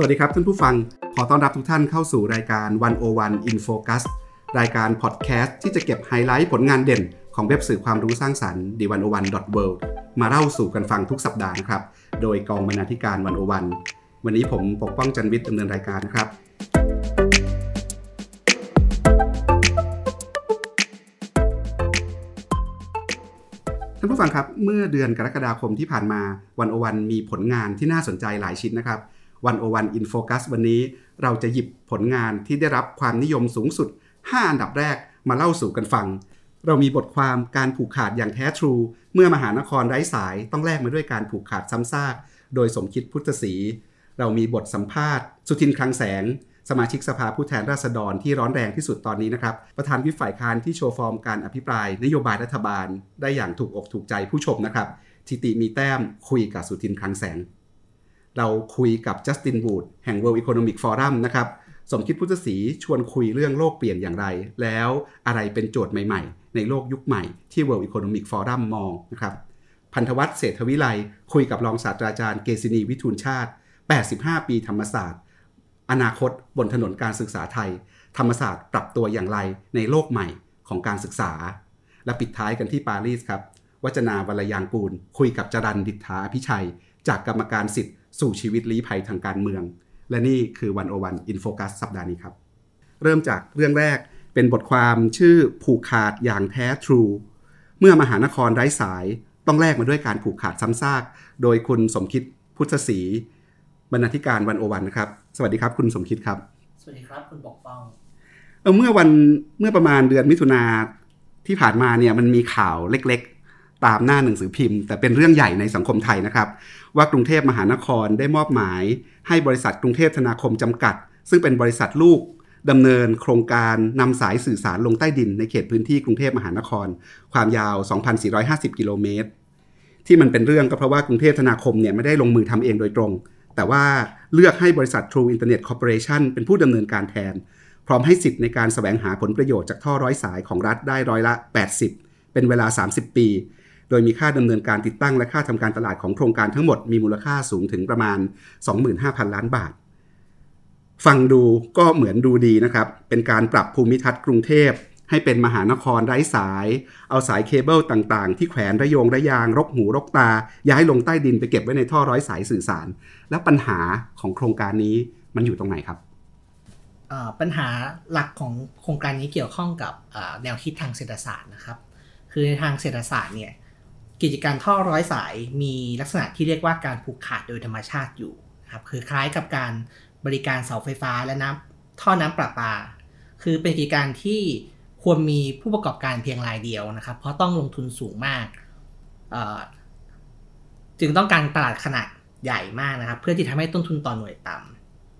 สวัสดีครับท่านผู้ฟัง ขอต้อนรับทุกท่านเข้าสู่รายการ 101 In Focus รายการพอดแคสต์ที่จะเก็บไฮไลท์ผลงานเด่น ของเว็บสื่อความรู้สร้างสรรค์ d 1 0 1 world มาเล่าสู่กันฟังทุกสัปดาห์นะครับ โดยกองบรรณาธิการ 101 วันนี้ผมปกป้องจันวิทย์ดำเนินรายการนะครับ ท่านผู้ฟังครับ เมื่อเดือนกรกฎาคมที่ผ่านมาOne-O-One มีผลงานที่น่าสนใจหลายชิ้นนะครับ One-O-One in focus วันนี้เราจะหยิบผลงานที่ได้รับความนิยมสูงสุด 5 อันดับแรกมาเล่าสู่กันฟัง เรามีบทความการผูกขาดอย่างแท้ทรู เมื่อมหานครไร้สายต้องแลกมาด้วยการผูกขาดซ้ำซากโดยสมคิดพุทธศรีเรามีบทสัมภาษณ์ สุทินคลังแสง สมาชิกสภาผู้แทนราษฎรที่ร้อนแรงที่สุดตอนนี้นะครับ ประธานวิปฝ่ายค้านที่โชว์ฟอร์มการอภิปราย นโยบายรัฐบาล ได้อย่างถูกอกถูกใจผู้ชมนะครับทิติมีแต้มคุยกับสุทินคลังแสง เราคุยกับจัสตินวูดแห่ง World Economic Forum นะครับ สมคิดพุทธศรีชวนคุยเรื่องโลกเปลี่ยนอย่างไร แล้วอะไรเป็นโจทย์ใหม่ๆ ในโลกยุคใหม่ที่ World Economic Forum มองนะครับ พันธวัฒน์เศรษฐวิไลคุยกับรองศาสตราจารย์เกษินีวิทูลชาติ 85 ปีธรรมศาสตร์ อนาคตบนถนนการศึกษาไทย ธรรมศาสตร์ปรับตัวอย่างไรในโลกใหม่ของการศึกษา และปิดท้ายกันที่ปารีสครับ วัจนาวรยางกูล คุยกับจรันดิษฐาพิชัย จากกรรมการสิทธิ สู่ชีวิตลี้ภัยทางการเมือง และนี่คือวันโอวันอินโฟกัสสัปดาห์นี้ครับ เริ่มจากเรื่องแรกเป็นบทความชื่อผูกขาดอย่างแท้ทรู เมื่อมหานครไร้สายต้องแลกมาด้วยการผูกขาดซ้ำซาก โดยคุณสมคิดพุทธศรีบรรณาธิการวันโอวันนะครับ สวัสดีครับ คุณสมคิดครับ สวัสดีครับคุณปกป้องเออเมื่อวันเมื่อประมาณเดือนมิถุนาที่ผ่านมาเนี่ยมันมีข่าวเล็กๆ ตามหน้าหนังสือพิมพ์ แต่เป็นเรื่องใหญ่ในสังคมไทยนะครับว่ากรุงเทพมหานครได้มอบหมาย ให้บริษัทกรุงเทพธนาคมจำกัด ซึ่งเป็นบริษัทลูกดำเนินโครงการนำสายสื่อสารลงใต้ดินในเขตพื้นที่กรุงเทพมหานคร ความยาว 2,450 กิโลเมตร ที่มันเป็นเรื่องก็เพราะว่ากรุงเทพธนาคมเนี่ยไม่ได้ลงมือทำเองโดยตรง แต่ว่าเลือกให้บริษัท True Internet Corporation เป็นผู้ดำเนินการแทน พร้อมให้สิทธิ์ในการแสวงหาผลประโยชน์จากท่อร้อยสายของรัฐได้ร้อยละ 80 เป็นเวลา 30 ปี โดยมีค่าดำเนินการติดตั้งและค่าทำการตลาดของโครงการทั้งหมดมีมูลค่าสูงถึงประมาณ 25,000 ล้านบาท ฟังดูก็เหมือนดูดีนะครับ เป็นการปรับภูมิทัศน์กรุงเทพ ให้เป็นมหานครไร้สาย เอาสายเคเบิลต่างๆ ที่แขวนระยงระยาง รกหูรกตา ย้ายลงใต้ดินไปเก็บไว้ในท่อร้อยสายสื่อสาร แล้วปัญหาของโครงการนี้มันอยู่ตรงไหนครับปัญหาหลักของโครงการนี้เกี่ยวข้องกับแนวคิดทางเศรษฐศาสตร์นะครับ คือในทางเศรษฐศาสตร์เนี่ย กิจการท่อร้อยสายมีลักษณะที่เรียกว่าการผูกขาดโดยธรรมชาติอยู่ครับคือคล้ายกับการบริการเสาไฟฟ้าและน้ำท่อน้ำประปา คือเป็นกิจการที่ควรมีผู้ประกอบการเพียงรายเดียวนะครับ เพราะต้องลงทุนสูงมาก จึงต้องการตลาดขนาดใหญ่มากนะครับ เพื่อที่ทำให้ต้นทุนต่อหน่วยต่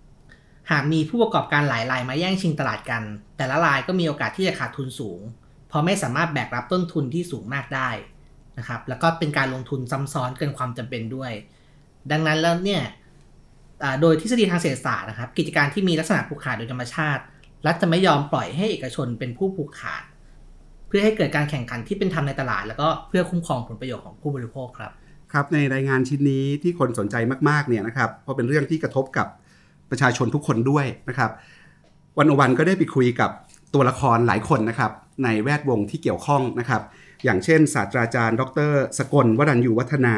ำหากมีผู้ประกอบการหลายรายมาแย่งชิงตลาดกัน แต่ละรายก็มีโอกาสที่จะขาดทุนสูง เพราะไม่สามารถแบกรับต้นทุนที่สูงมากได้ นะครับแล้วก็เป็นการลงทุนซ้ำซ้อนเกินความจำเป็นด้วย ดังนั้นแล้วเนี่ยโดยทฤษฎีทางเศรษฐศาสตร์นะครับ กิจการที่มีลักษณะผูกขาดโดยธรรมชาติ รัฐจะไม่ยอมปล่อยให้เอกชนเป็นผู้ผูกขาด เพื่อให้เกิดการแข่งขันที่เป็นธรรมในตลาด แล้วก็เพื่อคุ้มครองผลประโยชน์ของผู้บริโภคครับครับในรายงานชิ้นนี้ที่คนสนใจมากๆเนี่ยนะครับเพราะเป็นเรื่องที่กระทบกับประชาชนทุกคนด้วยนะครับ วันอวันก็ได้ไปคุยกับตัวละครหลายคนนะครับในแวดวงที่เกี่ยวข้องนะครับ อย่างเช่น ศาสตราจารย์ ดร สกลวรัญยูวัฒนา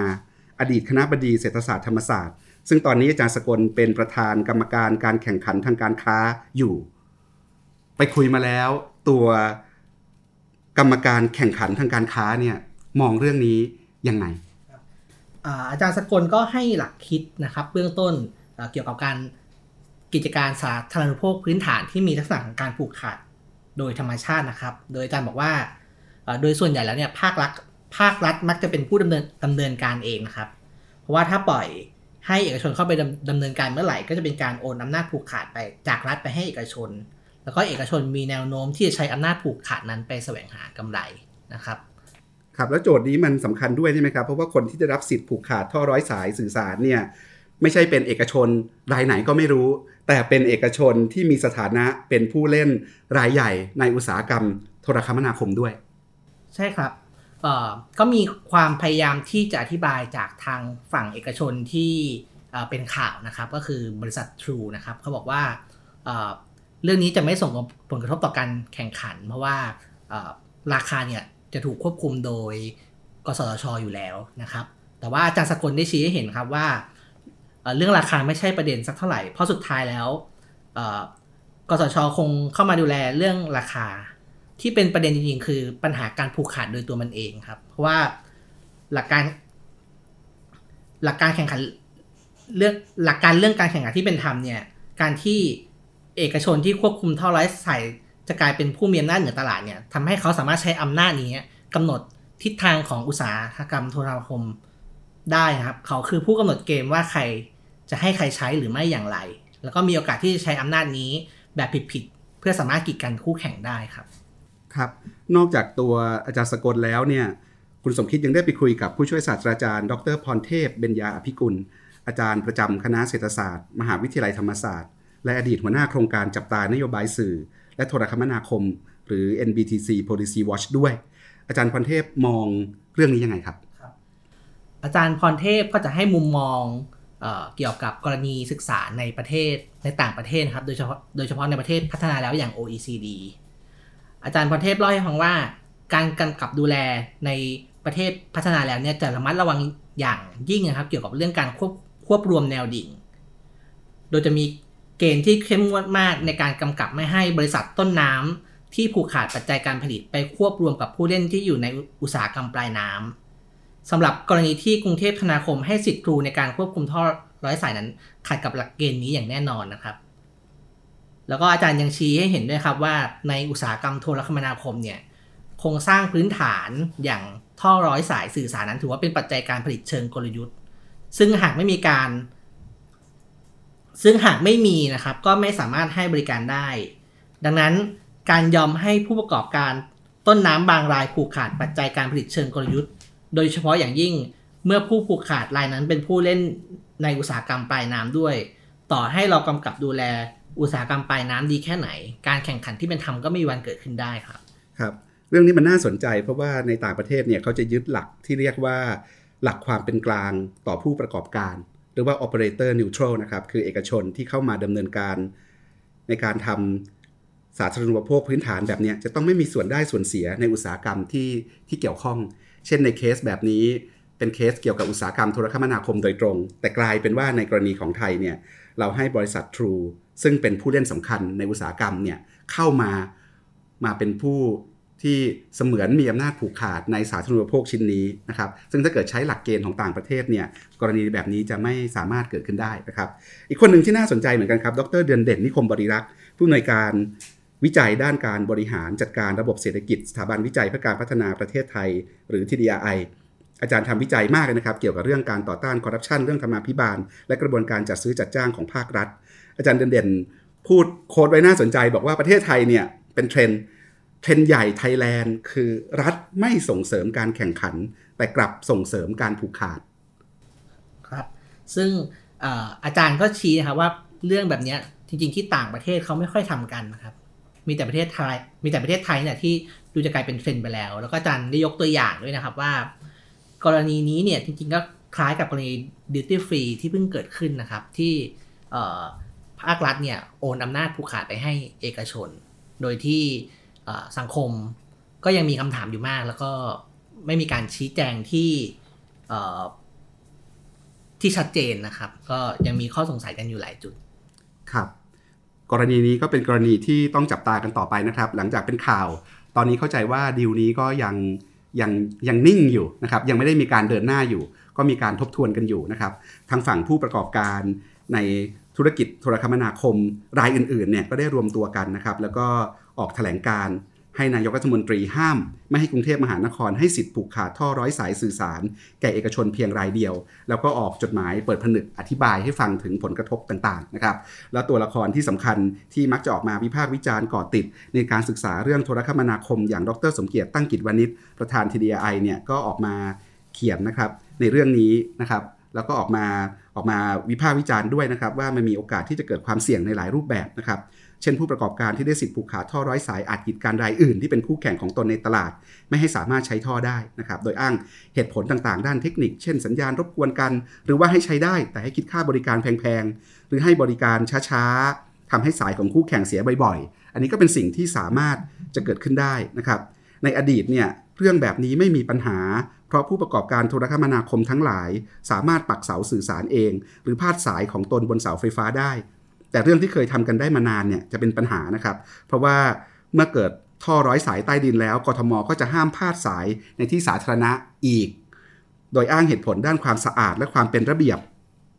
อดีตคณะบดีเศรษฐศาสตร์ธรรมศาสตร์ ซึ่งตอนนี้อาจารย์สกลเป็นประธานกรรมการการแข่งขันทางการค้าอยู่ ไปคุยมาแล้วตัวกรรมการแข่งขันทางการค้าเนี่ยมองเรื่องนี้ยังไงอาจารย์สกลก็ให้หลักคิดนะครับเบื้องต้นเกี่ยวกับการกิจการสาธารณูปโภคพื้นฐานที่มีลักษณะของการผูกขาดโดยธรรมชาตินะครับ โดยอาจารย์บอกว่า โดยส่วนใหญ่แล้วเนี่ยภาครัฐภาครัฐมักจะเป็นผู้ดำเนินดำเนินการเองนะครับ เพราะว่าถ้าปล่อยให้เอกชนเข้าไปดำดำเนินการเมื่อไหร่ก็จะเป็นการโอนอำนาจผูกขาดไปจากรัฐไปให้เอกชน แล้วก็เอกชนมีแนวโน้มที่จะใช้อำนาจผูกขาดนั้นไปแสวงหากำไรนะครับครับแล้วโจทย์นี้มันสำคัญด้วยใช่ไหมครับ เพราะว่าคนที่ได้รับสิทธิ์ผูกขาดท่อร้อยสายสื่อสารเนี่ยไม่ใช่เป็นเอกชนรายไหนก็ไม่รู้ แต่เป็นเอกชนที่มีสถานะเป็นผู้เล่นรายใหญ่ในอุตสาหกรรมโทรคมนาคมด้วย ใช่ครับก็มีความพยายามที่จะอธิบายจากทางฝั่งเอกชนที่เป็นข่าวนะครับ ก็คือบริษัท True นะครับเขาบอกว่าเรื่องนี้จะไม่ส่งผลกระทบต่อการแข่งขัน เพราะว่าราคาเนี่ยจะถูกควบคุมโดยกสทชอยู่แล้วนะครับ แต่ว่าอาจารย์สกลได้ชี้ให้เห็นครับว่า เรื่องราคาไม่ใช่ประเด็นสักเท่าไหร่ เพราะสุดท้ายแล้วกสชคงเข้ามาดูแลเรื่องราคา ที่เป็นประเด็นจริงๆ คือปัญหาการผูกขาดโดยตัวมันเองครับ เพราะว่าหลักการ หลักการแข่งขันเรื่องหลักการเรื่องการแข่งขันที่เป็นธรรมเนี่ย การที่เอกชนที่ควบคุมท่อไร้สายจะกลายเป็นผู้มีอำนาจเหนือตลาดเนี่ยทำให้เขาสามารถใช้อำนาจนี้กำหนดทิศทางของอุตสาหกรรมโทรคมได้นะครับ เขาคือผู้กำหนดเกมว่าใครจะให้ใครใช้หรือไม่อย่างไร แล้วก็มีโอกาสที่จะใช้อำนาจนี้แบบผิดๆเพื่อสามารถกีดกันคู่แข่งได้ครับ ครับนอกจากตัวอาจารย์สกลแล้วเนี่ยคุณสมคิดยังได้ไปคุยกับผู้ช่วยศาสตราจารย์ ดรพรเทพเบญญาอภิกุล อาจารย์ประจำคณะเศรษฐศาสตร์ มหาวิทยาลัยธรรมศาสตร์ และอดีตหัวหน้าโครงการจับตานโยบายสื่อ และโทรคมนาคม หรือ NBTC Policy Watch ด้วย อาจารย์พรเทพมองเรื่องนี้ยังไงครับ อาจารย์พรเทพก็จะให้มุมมองเกี่ยวกับกรณีศึกษาในประเทศในต่างประเทศครับโดยเฉพาะโดยเฉพาะในประเทศพัฒนาแล้วอย่าง OECD อาจารย์พรเทพเล่าให้ฟังว่า การกำกับดูแลในประเทศพัฒนาแล้วเนี่ยจะระมัดระวังอย่างยิ่งนะครับ เกี่ยวกับเรื่องการควบควบรวมแนวดิ่ง โดยจะมีเกณฑ์ที่เข้มงวดมากในการกำกับไม่ให้บริษัทต้นน้ำที่ผูกขาดปัจจัยการผลิตไปควบรวมกับผู้เล่นที่อยู่ในอุตสาหกรรมปลายน้ำสำหรับกรณีที่กรุงเทพธนาคมให้สิทธิ์ครูในการควบคุมท่อร้อยสายนั้นขัดกับหลักเกณฑ์นี้อย่างแน่นอนนะครับ แล้วก็อาจารย์ยังชี้ให้เห็นด้วยครับว่าในอุตสาหกรรมโทรคมนาคมเนี่ยโครงสร้างพื้นฐานอย่างท่อร้อยสายสื่อสารนั้นถือว่าเป็นปัจจัยการผลิตเชิงกลยุทธ์ ซึ่งหากไม่มีการ ซึ่งหากไม่มีนะครับ ก็ไม่สามารถให้บริการได้ ดังนั้นการยอมให้ผู้ประกอบการต้นน้ำบางรายผูกขาดปัจจัยการผลิตเชิงกลยุทธ์ โดยเฉพาะอย่างยิ่งเมื่อผู้ผูกขาดรายนั้นเป็นผู้เล่นในอุตสาหกรรมปลายน้ำด้วย ต่อให้เรากำกับดูแล อุตสาหกรรมปลายน้ำดีแค่ไหน การแข่งขันที่เป็นธรรมก็ไม่มีวันเกิดขึ้นได้ครับครับ เรื่องนี้มันน่าสนใจ เพราะว่าในต่างประเทศเนี่ยเขาจะยึดหลักที่เรียกว่าหลักความเป็นกลางต่อผู้ประกอบการ หรือว่า operator neutral นะครับคือเอกชนที่เข้ามาดำเนินการ ในการทำสาธารณูปโภคพื้นฐานแบบนี้จะต้องไม่มีส่วนได้ส่วนเสียในอุตสาหกรรมที่ที่เกี่ยวข้อง เช่นในเคสแบบนี้เป็นเคสเกี่ยวกับอุตสาหกรรมโทรคมนาคมโดยตรง แต่กลายเป็นว่าในกรณีของไทยเนี่ยเราให้บริษัท True ซึ่งเป็นผู้เล่นสำคัญในอุตสาหกรรมเนี่ยเข้ามามาเป็นผู้ที่เสมือนมีอำนาจผูกขาดในสาธารณูปโภคชิ้นนี้นะครับ ซึ่งถ้าเกิดใช้หลักเกณฑ์ของต่างประเทศเนี่ยกรณีแบบนี้จะไม่สามารถเกิดขึ้นได้นะครับ อีกคนหนึ่งที่น่าสนใจเหมือนกันครับ ดรเดือนเด่นนิคมบริรักษ์ผู้อำนวยการวิจัยด้านการบริหารจัดการระบบเศรษฐกิจ สถาบันวิจัยเพื่อการพัฒนาประเทศไทย หรือ TDRI อาจารย์ทำวิจัยมากเลยนะครับ เกี่ยวกับเรื่องการต่อต้านคอร์รัปชันเรื่องธรรมาภิบาล และกระบวนการจัดซื้อจัดจ้างของภาครัฐ อาจารย์เดือนเด่น พูด quote ไว้น่าสนใจ บอกว่าประเทศไทยเนี่ยเป็นเทรนด์เทรนด์ใหญ่ไทยแลนด์คือรัฐไม่ส่งเสริมการแข่งขัน แต่กลับส่งเสริมการผูกขาดครับ ซึ่งอาจารย์ก็ชี้นะครับว่าเรื่องแบบนี้จริง ๆ ที่ต่างประเทศเขาไม่ค่อยทำกันนะครับ มีแต่ประเทศไทย มีแต่ประเทศไทยเนี่ยที่ดูจะกลายเป็นเทรนไปแล้ว แล้วก็อาจารย์ได้ยกตัวอย่างด้วยนะครับว่า กรณีนี้เนี่ยจริง ๆ ก็คล้ายกับกรณีดิวตี้ฟรีที่เพิ่งเกิดขึ้นนะครับที่ ภาครัฐเนี่ยโอนอำนาจผูกขาดไปให้เอกชน โดยที่สังคมก็ยังมีคำถามอยู่มาก แล้วก็ไม่มีการชี้แจงที่ที่ชัดเจนนะครับ ก็ยังมีข้อสงสัยกันอยู่หลายจุด ครับ กรณีนี้ก็เป็นกรณีที่ต้องจับตากันต่อไปนะครับ หลังจากเป็นข่าว ตอนนี้เข้าใจว่าดีลนี้ก็ยังยังยังนิ่งอยู่นะครับ ยังไม่ได้มีการเดินหน้าอยู่ ก็มีการทบทวนกันอยู่นะครับ ทางฝั่งผู้ประกอบการใน ธุรกิจโทรคมนาคมรายอื่นๆเนี่ยก็ได้รวมตัวกันนะครับ แล้วก็ออกแถลงการให้นายกรัฐมนตรีห้าม ไม่ให้กรุงเทพมหานครให้สิทธิ์ผูกขาดท่อร้อยสายสื่อสาร แก่เอกชนเพียงรายเดียว แล้วก็ออกจดหมายเปิดผนึกอธิบายให้ฟังถึงผลกระทบต่างๆนะครับแล้วตัวละครที่สำคัญที่มักจะออกมาวิพากษ์วิจารณ์ก่อติด ในการศึกษาเรื่องโทรคมนาคม อย่างดรสมเกียรติตั้งกิจวณิชประธานทีดีไอเนี่ยก็ออกมาเขียนนะครับในเรื่องนี้นะครับ แล้วก็ออกมาออกมาวิพากษ์วิจารณ์ด้วยนะครับ ว่ามันมีโอกาสที่จะเกิดความเสี่ยงในหลายรูปแบบนะครับ เช่นผู้ประกอบการที่ได้สิทธิ์ผูกขาดท่อร้อยสายอาจกีดการรายอื่น ที่เป็นคู่แข่งของตนในตลาด ไม่ให้สามารถใช้ท่อได้นะครับ โดยอ้างเหตุผลต่างๆ ด้านเทคนิค เช่นสัญญาณรบกวนกัน หรือว่าให้ใช้ได้แต่ให้คิดค่าบริการแพงๆหรือให้บริการช้าๆทำให้สายของคู่แข่งเสียบ่อยๆ อันนี้ก็เป็นสิ่งที่สามารถจะเกิดขึ้นได้นะครับ ในอดีตเนี่ยเรื่องแบบนี้ไม่มีปัญหา เพราะผู้ประกอบการโทรคมนาคมทั้งหลาย สามารถปักเสาสื่อสารเอง หรือพาดสายของตนบนเสาไฟฟ้าได้ แต่เรื่องที่เคยทำกันได้มานานเนี่ยจะเป็นปัญหานะครับ เพราะว่าเมื่อเกิดท่อร้อยสายใต้ดินแล้วกทมก็จะห้ามพาดสายในที่สาธารณะอีก โดยอ้างเหตุผลด้านความสะอาดและความเป็นระเบียบ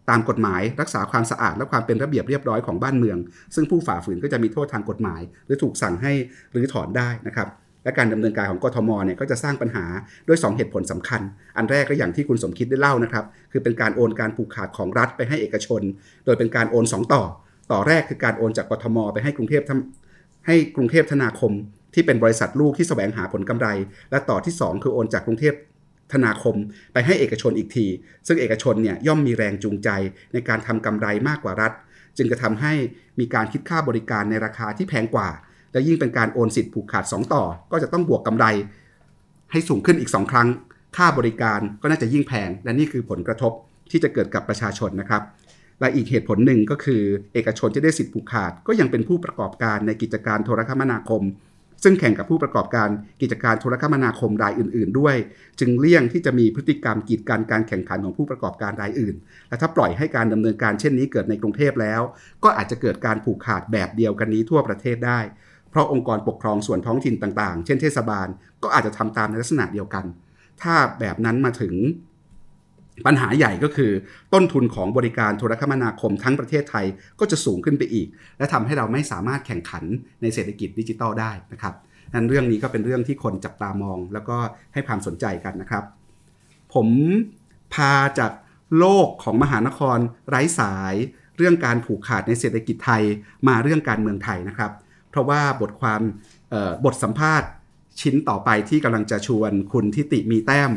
ตามกฎหมายรักษาความสะอาดและความเป็นระเบียบเรียบร้อยของบ้านเมือง ซึ่งผู้ฝ่าฝืนก็จะมีโทษทางกฎหมาย หรือถูกสั่งให้รื้อถอนได้นะครับ และการดำเนินการของกทมเนี่ยก็จะสร้างปัญหาด้วย 2 เหตุผลสำคัญ อันแรกก็อย่างที่คุณสมคิดได้เล่านะครับ คือเป็นการโอนการผูกขาดของรัฐไปให้เอกชน โดยเป็นการโอน 2 ต่อ ต่อแรกคือการโอนจากกทม ไปให้กรุงเทพให้กรุงเทพธนาคม ที่เป็นบริษัทลูกที่แสวงหาผลกำไร และต่อที่ 2 คือโอนจากกรุงเทพธนาคมไปให้เอกชนอีกที ซึ่งเอกชนเนี่ยย่อมมีแรงจูงใจในการทำกำไรมากกว่ารัฐ จึงจะทำให้มีการคิดค่าบริการในราคาที่แพงกว่า และยิ่งเป็นการโอนสิทธิ์ผูกขาด 2 ต่อ ก็จะต้องบวกกำไร ให้สูงขึ้นอีก 2 ครั้ง ค่าบริการก็น่าจะยิ่งแพง และนี่คือผลกระทบที่จะเกิดกับประชาชนนะครับและอีกเหตุผลหนึ่งก็คือ เอกชนที่ได้สิทธิ์ผูกขาด ก็ยังเป็นผู้ประกอบการในกิจการโทรคมนาคม ซึ่งแข่งกับผู้ประกอบการกิจการโทรคมนาคมรายอื่น ๆ ด้วย จึงเลี่ยงที่จะมีพฤติกรรมกีดกันการแข่งขันของผู้ประกอบการรายอื่น และถ้าปล่อยให้การดำเนินการเช่นนี้เกิดในกรุงเทพแล้ว ก็อาจจะเกิดการผูกขาดแบบเดียวกันนี้ทั่วประเทศได้ เพราะองค์กรปกครองส่วนท้องถิ่นต่างๆ เช่นเทศบาลก็อาจจะทำตามในลักษณะเดียวกัน ถ้าแบบนั้นมาถึงปัญหาใหญ่ก็คือ ต้นทุนของบริการโทรคมนาคมทั้งประเทศไทยก็จะสูงขึ้นไปอีก และทำให้เราไม่สามารถแข่งขันในเศรษฐกิจดิจิทัลได้นะครับนั้นเรื่องนี้ก็เป็นเรื่องที่คนจับตามอง แล้วก็ให้ความสนใจกันนะครับ ผมพาจากโลกของมหานครไร้สาย เรื่องการผูกขาดในเศรษฐกิจไทยมาเรื่องการเมืองไทยนะครับ เพราะว่าบทความบทสัมภาษณ์ชิ้นต่อไปที่กำลังจะชวนคุณทิติมีแต้ม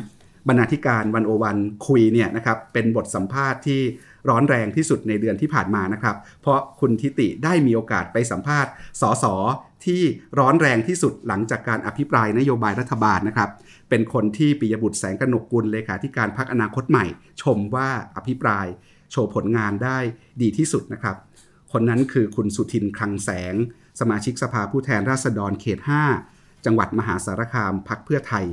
บรรณาธิการวันโอวันคุยเนี่ยนะครับเป็นบทสัมภาษณ์ที่ร้อนแรงที่สุดในเดือนที่ผ่านมานะครับ เพราะคุณทิติได้มีโอกาสไปสัมภาษณ์สสที่ร้อนแรงที่สุดหลังจากการอภิปรายนโยบายรัฐบาลนะครับ เป็นคนที่ปิยบุตรแสงกนกกุลเลขาธิการพรรคอนาคตใหม่ ชมว่าอภิปรายโชว์ผลงานได้ดีที่สุดนะครับ คนนั้นคือคุณสุทินคลังแสง สมาชิกสภาผู้แทนราษฎรเขต 5 จังหวัดมหาสารคามพักเพื่อไทย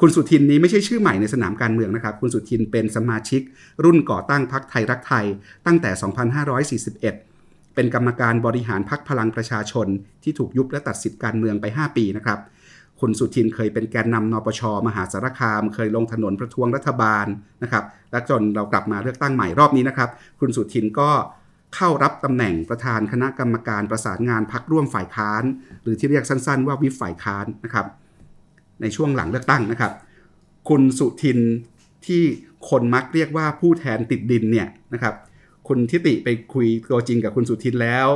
คุณสุทินนี้ไม่ใช่ชื่อใหม่ในสนามการเมืองนะครับ คุณสุทินเป็นสมาชิก รุ่นก่อตั้งพักไทยรักไทย ตั้งแต่ 2541 เป็นกรรมการบริหารพักพลังประชาชน ที่ถูกยุบและตัดสิทธิการเมืองไป 5 ปีนะครับคุณสุทินเคยเป็นแกนนำนปช มหาสารคาม เคยลงถนนประท้วงรัฐบาลนะครับ และจนเรากลับมาเลือกตั้งใหม่รอบนี้นะครับ คุณสุทินก็ เข้ารับตำแหน่งประธานคณะกรรมการประสานงานพักร่วมฝ่ายค้าน หรือที่เรียกสั้นๆ ว่าวิฝ่ายค้านนะครับ ในช่วงหลังเลือกตั้งนะครับ คุณสุทินที่คนมักเรียกว่าผู้แทนติดดินเนี่ยนะครับคุณทิติไปคุยตัวจริงกับคุณสุทินแล้ว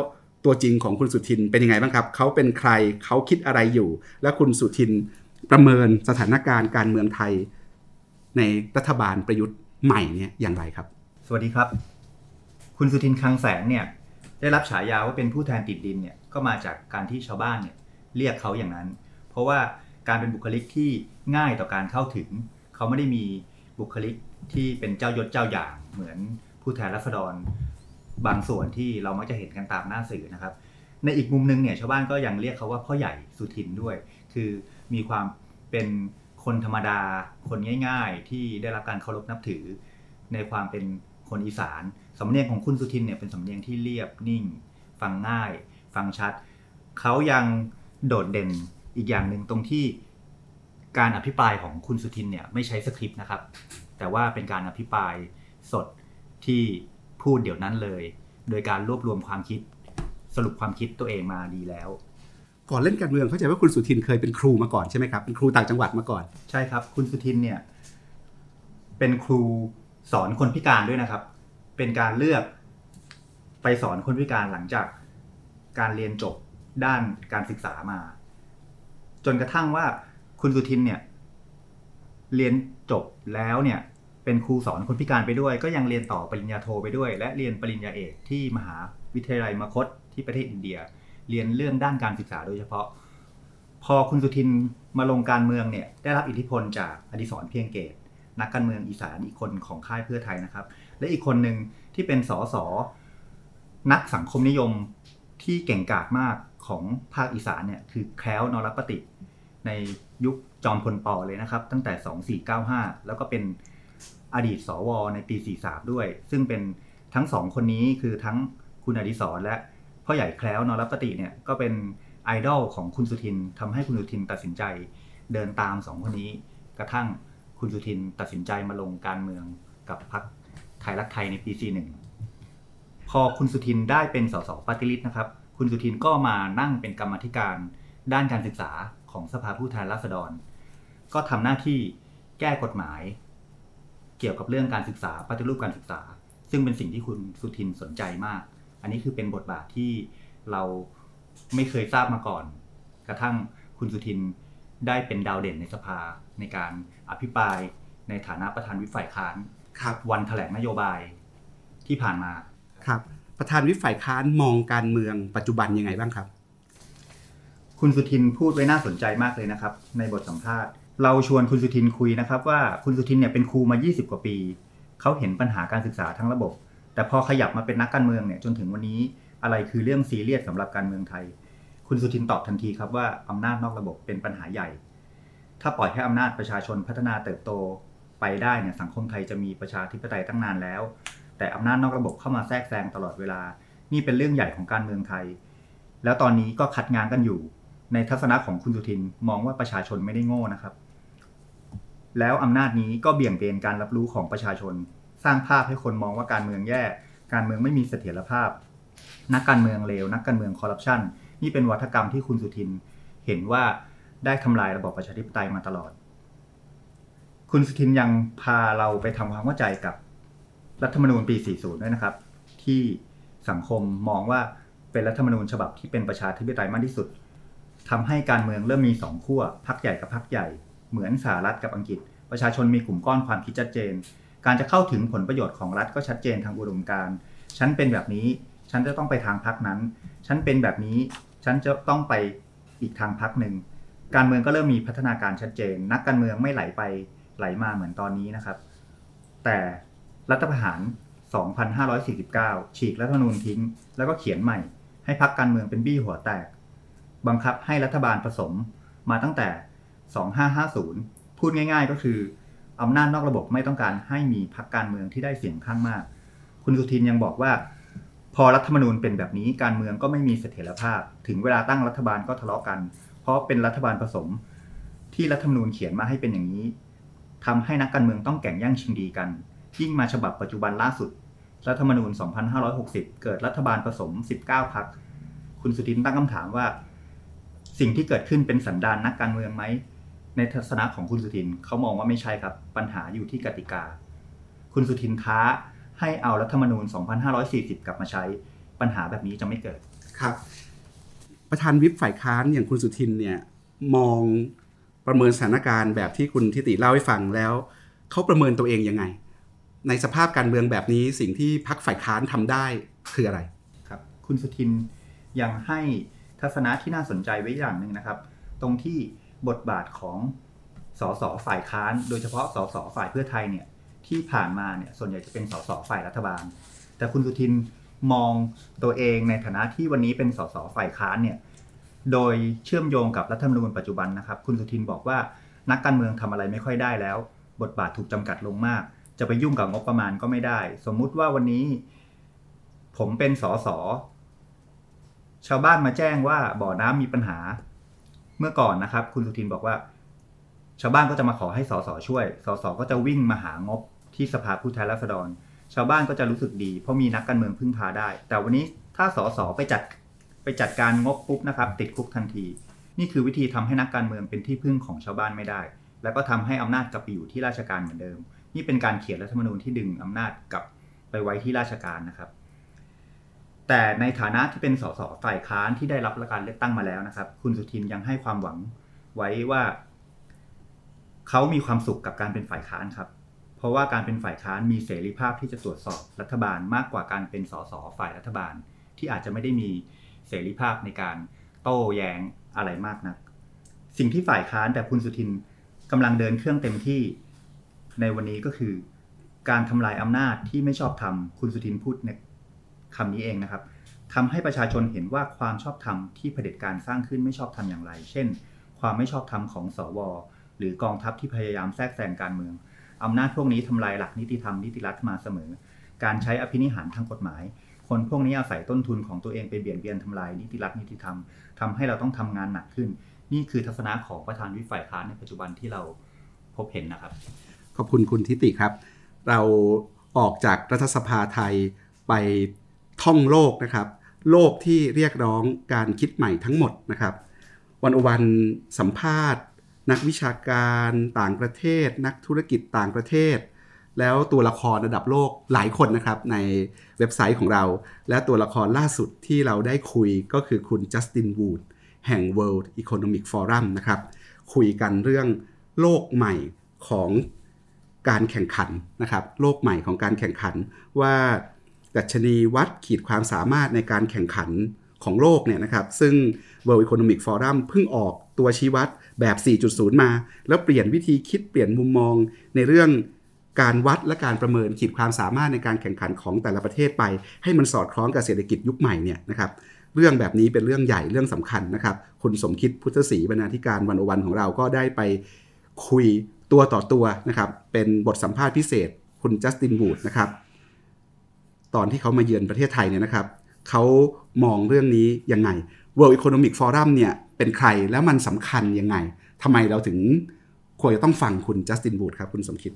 ตัวจริงของคุณสุทินเป็นยังไงบ้างครับเขาเป็นใครเขาคิดอะไรอยู่ และคุณสุทินประเมินสถานการณ์การเมืองไทย ในรัฐบาลประยุทธ์ใหม่เนี่ยอย่างไรครับ สวัสดีครับ คุณสุทินคลังแสงเนี่ยได้รับฉายาว่าเป็นผู้แทนติดดินเนี่ยก็มาจากการที่ชาวบ้านเนี่ยเรียกเขาอย่างนั้น เพราะว่าการเป็นบุคลิกที่ง่ายต่อการเข้าถึง เขาไม่ได้มีบุคลิกที่เป็นเจ้ายศเจ้าอย่างเหมือนผู้แทนรัษฎรบางส่วนที่เรามักจะเห็นกันตามหน้าสื่อนะครับ ในอีกมุมนึงเนี่ยชาวบ้านก็ยังเรียกเขาว่าพ่อใหญ่สุทินด้วย คือมีความเป็นคนธรรมดา คนง่าย ๆ ที่ได้รับการเคารพนับถือ ในความเป็นคนอีสาน สำเนียงของคุณสุทินเนี่ยเป็นสำเนียงที่เรียบนิ่ง ฟังง่าย ฟังชัด เขายังโดดเด่นอีกอย่างหนึ่งตรงที่การอภิปรายของคุณสุทินเนี่ยไม่ใช้สคริปต์นะครับ แต่ว่าเป็นการอภิปรายสดที่พูดเดี๋ยวนั้นเลย โดยการรวบรวมความคิดสรุปความคิดตัวเองมาดีแล้ว ก่อนเล่นการเมืองเข้าใจว่าคุณสุทินเคยเป็นครูมาก่อนใช่ไหมครับเป็นครูต่างจังหวัดมาก่อน ใช่ครับ คุณสุทินเนี่ยเป็นครูสอนคนพิการด้วยนะครับ เป็นการเลือกไปสอนคนพิการหลังจากการเรียนจบด้านการศึกษามา จนกระทั่งว่าคุณสุทินเนี่ยเรียนจบแล้วเนี่ยเป็นครูสอนคนพิการไปด้วย ก็ยังเรียนต่อปริญญาโทไปด้วย และเรียนปริญญาเอกที่มหาวิทยาลัยมคตที่ประเทศอินเดีย เรียนเรื่องด้านการศึกษาโดยเฉพาะ พอคุณสุทินมาลงการเมืองเนี่ยได้รับอิทธิพลจากอดิศรเพียงเกตนักการเมืองอีสานอีกคนของค่ายเพื่อไทยนะครับ และอีกคนหนึ่งที่เป็นสสนักสังคมนิยมที่เก่งกาจมากของภาคอีสานเนี่ยคือแคล้ว นรปฏิในยุคจอมพลปอเลยนะครับ ตั้งแต่ 2495 แล้วก็เป็นอดีตสวในปี 43 ด้วย ซึ่งเป็นทั้งสองคนนี้คือทั้งคุณอดิศรและพ่อใหญ่แคล้วนรปฏิเนี่ยก็เป็นไอดอลของคุณสุทินทำให้คุณสุทินตัดสินใจเดินตามสองคนนี้ กระทั่งคุณสุทินตัดสินใจมาลงการเมืองกับพรรค ยรักไทยในปี 41 พอคุณสุทินได้เป็นสสปฏิริษนะครับ คุณสุทินก็มานั่งเป็นกรรมธิการด้านการศึกษาของสภาผู้แทนราษฎร ก็ทำหน้าที่แก้กฎหมาย เกี่ยวกับเรื่องการศึกษาปฏิรูปการศึกษา ซึ่งเป็นสิ่งที่คุณสุทินสนใจมาก อันนี้คือเป็นบทบาทที่เราไม่เคยทราบมาก่อน กระทั่งคุณสุทินได้เป็นดาวเด่นในสภาในการอภิปรายในฐานะประธานวิฝ่ายค้าน ครับวันแถลงนโยบายที่ผ่านมาครับประธานวิปฝ่ายค้านมองการเมืองปัจจุบันยังไงบ้างครับ คุณสุทินพูดไว้น่าสนใจมากเลยนะครับ ในบทสัมภาษณ์ เราชวนคุณสุทินคุยนะครับว่าคุณสุทินเนี่ยเป็นครูมา 20 กว่าปี เขาเห็นปัญหาการศึกษาทั้งระบบ แต่พอขยับมาเป็นนักการเมืองเนี่ยจนถึงวันนี้อะไรคือเรื่องซีเรียสสำหรับการเมืองไทย คุณสุทินตอบทันทีครับว่าอำนาจนอกระบบเป็นปัญหาใหญ่ ถ้าปล่อยให้อำนาจประชาชนพัฒนาเติบโต ไปได้เนี่ยสังคมไทยจะมีประชาธิปไตยตั้งนานแล้ว แต่อำนาจนอกระบบเข้ามาแทรกแซงตลอดเวลา นี่เป็นเรื่องใหญ่ของการเมืองไทย แล้วตอนนี้ก็คัดงานกันอยู่ ในทัศนะของคุณสุทินมองว่าประชาชนไม่ได้โง่นะครับ แล้วอำนาจนี้ก็เบี่ยงเบนการรับรู้ของประชาชน สร้างภาพให้คนมองว่าการเมืองแย่ การเมืองไม่มีเสถียรภาพ นักการเมืองเลว นักการเมืองคอร์รัปชันนี่เป็นวัฒกรรมที่คุณสุทินเห็นว่าได้ทำลายระบอบประชาธิปไตยมาตลอด คุณสุทินยังพาเราไปทำความเข้าใจกับรัฐธรรมนูญปี 40 ด้วยนะครับ ที่สังคมมองว่าเป็นรัฐธรรมนูญฉบับที่เป็นประชาธิปไตยมากที่สุดทำให้การเมืองเริ่มมีสองขั้วพรรคใหญ่กับพรรคใหญ่ เหมือนสหรัฐกับอังกฤษ ประชาชนมีกลุ่มก้อนความคิดชัดเจน การจะเข้าถึงผลประโยชน์ของรัฐก็ชัดเจนทางอุดมการณ์ฉันเป็นแบบนี้ ฉันจะต้องไปทางพรรคนั้น ฉันเป็นแบบนี้ ฉันจะต้องไปอีกทางพรรคหนึ่ง การเมืองก็เริ่มมีพัฒนาการชัดเจน นักการเมืองไม่ไหลไป ไหลมาเหมือนตอนนี้นะครับ แต่รัฐประหาร 2549 ฉีกรัฐธรรมนูญทิ้ง แล้วก็เขียนใหม่ ให้พรรคการเมืองเป็นบี้หัวแตก บังคับให้รัฐบาลผสมมาตั้งแต่ 2550 พูดง่าย ๆ ก็คืออำนาจนอกระบบไม่ต้องการให้มีพรรคการเมืองที่ได้เสียงข้างมาก คุณสุทินยังบอกว่า พอรัฐธรรมนูญเป็นแบบนี้การเมืองก็ไม่มีเสถียรภาพ ถึงเวลาตั้งรัฐบาลก็ทะเลาะกัน เพราะเป็นรัฐบาลผสม ที่รัฐธรรมนูญเขียนมาให้เป็นอย่างนี้ ทำให้นักการเมืองต้องแข่งแย่งชิงดีกัน ยิ่งมาฉบับปัจจุบันล่าสุด รัฐธรรมนูญ 2560 เกิดรัฐบาลผสม 19 พรรค คุณสุทินตั้งคำถามว่า สิ่งที่เกิดขึ้นเป็นสันดานนักการเมืองไหม ในทัศนะของคุณสุทินเขามองว่าไม่ใช่ครับ ปัญหาอยู่ที่กติกา คุณสุทินท้าให้เอารัฐธรรมนูญ 2540 กลับมาใช้ ปัญหาแบบนี้จะไม่เกิด ครับ ประธานวิปฝ่ายค้านอย่างคุณสุทินเนี่ยมอง ประเมินสถานการณ์แบบที่คุณทิติเล่าให้ฟังแล้วเขาประเมินตัวเองยังไง ในสภาพการเมืองแบบนี้สิ่งที่พักฝ่ายค้านทำได้คืออะไรครับ คุณสุทินยังให้ทัศนะที่น่าสนใจไว้อย่างหนึ่งนะครับ ตรงที่บทบาทของสสฝ่ายค้าน โดยเฉพาะสสฝ่ายเพื่อไทยเนี่ยที่ผ่านมาเนี่ยส่วนใหญ่จะเป็นสสฝ่ายรัฐบาล แต่คุณสุทินมองตัวเองในฐานะที่วันนี้เป็นสสฝ่ายค้านเนี่ย โดยเชื่อมโยงกับรัฐธรรมนูญปัจจุบันนะครับ คุณสุทินบอกว่านักการเมืองทำอะไรไม่ค่อยได้แล้ว บทบาทถูกจำกัดลงมาก จะไปยุ่งกับงบประมาณก็ไม่ได้ สมมุติว่าวันนี้ ผมเป็นสสชาวบ้านมาแจ้งว่าบ่อน้ำมีปัญหา เมื่อก่อนนะครับ คุณสุทินบอกว่า ชาวบ้านก็จะมาขอให้สสช่วยสสก็จะวิ่งมาหางบที่สภาผู้แทนราษฎร ชาวบ้านก็จะรู้สึกดี เพราะมีนักการเมืองพึ่งพาได้ แต่วันนี้ถ้าสสไปจัด ไปจัดการงบปุ๊บนะครับติดคุกทันที นี่คือวิธีทำให้นักการเมืองเป็นที่พึ่งของชาวบ้านไม่ได้ แล้วก็ทำให้อำนาจกลับไปอยู่ที่ราชการเหมือนเดิม นี่เป็นการเขียนรัฐธรรมนูญที่ดึงอำนาจกลับไปไว้ที่ราชการนะครับ แต่ในฐานะที่เป็นสสฝ่ายค้านที่ได้รับการเลือกตั้งมาแล้วนะครับ คุณสุทินยังให้ความหวังไว้ว่าเขามีความสุขกับการเป็นฝ่ายค้านครับ เพราะว่าการเป็นฝ่ายค้านมีเสรีภาพที่จะตรวจสอบรัฐบาลมากกว่าการเป็นสสฝ่ายรัฐบาล ที่อาจจะไม่ได้มี เสรีภาพในการโต้แย้งอะไรมากนัก สิ่งที่ฝ่ายค้านแบบคุณสุทินกำลังเดินเครื่องเต็มที่ในวันนี้ก็คือ การทำลายอำนาจที่ไม่ชอบธรรมคุณสุทินพูดในคำนี้เองนะครับทำให้ประชาชนเห็นว่าความชอบธรรมที่เผด็จการสร้างขึ้นไม่ชอบธรรมอย่างไร เช่น ความไม่ชอบธรรมของสว หรือกองทัพที่พยายามแทรกแซงการเมืองอำนาจพวกนี้ทำลายหลักนิติธรรมนิติรัฐมาเสมอ การใช้อภินิหารทางกฎหมาย คนพวกนี้อาศัยต้นทุนของตัวเองไปเบียดเบียนทำลายนิติรัฐนิติธรรมทำให้เราต้องทำงานหนักขึ้น นี่คือทัศนะของประธานวิฝ่ายค้านในปัจจุบันที่เราพบเห็นนะครับ ขอบคุณคุณทิติครับ เราออกจากรัฐสภาไทยไปท่องโลกนะครับ โลกที่เรียกร้องการคิดใหม่ทั้งหมดนะครับ วันอวันสัมภาษณ์ นักวิชาการต่างประเทศ นักธุรกิจต่างประเทศ แล้วตัวละครระดับโลกหลายคนนะครับในเว็บไซต์ของเรา และตัวละครล่าสุดที่เราได้คุยก็คือคุณจัสตินวูดแห่ง World Economic Forum นะครับคุยกันเรื่องโลกใหม่ของการแข่งขันนะครับโลกใหม่ของการแข่งขันว่าดัชนีวัดขีดความสามารถในการแข่งขันของโลกเนี่ยนะครับ ซึ่ง World Economic Forum เพิ่งออกตัวชี้วัดแบบ 4.0 มา แล้วเปลี่ยนวิธีคิดเปลี่ยนมุมมองในเรื่อง การวัดและการประเมินขีดความสามารถในการแข่งขันของแต่ละประเทศไป ให้มันสอดคล้องกับเศรษฐกิจยุคใหม่เนี่ยนะครับเรื่องแบบนี้เป็นเรื่องใหญ่เรื่องสำคัญนะครับ คุณสมคิดพุทธศรีบรรณาธิการวันอวันของเราก็ได้ไปคุยตัวต่อตัวนะครับเป็นบทสัมภาษณ์พิเศษ คุณจัสตินบูดนะครับตอนที่เขามาเยือนประเทศไทยเนี่ยนะครับเขามองเรื่องนี้ยังไง World Economic Forum เนี่ยเป็นใครแล้วมันสำคัญยังไงทำไมเราถึงควรจะต้องฟังคุณจัสตินบูดครับคุณสมคิด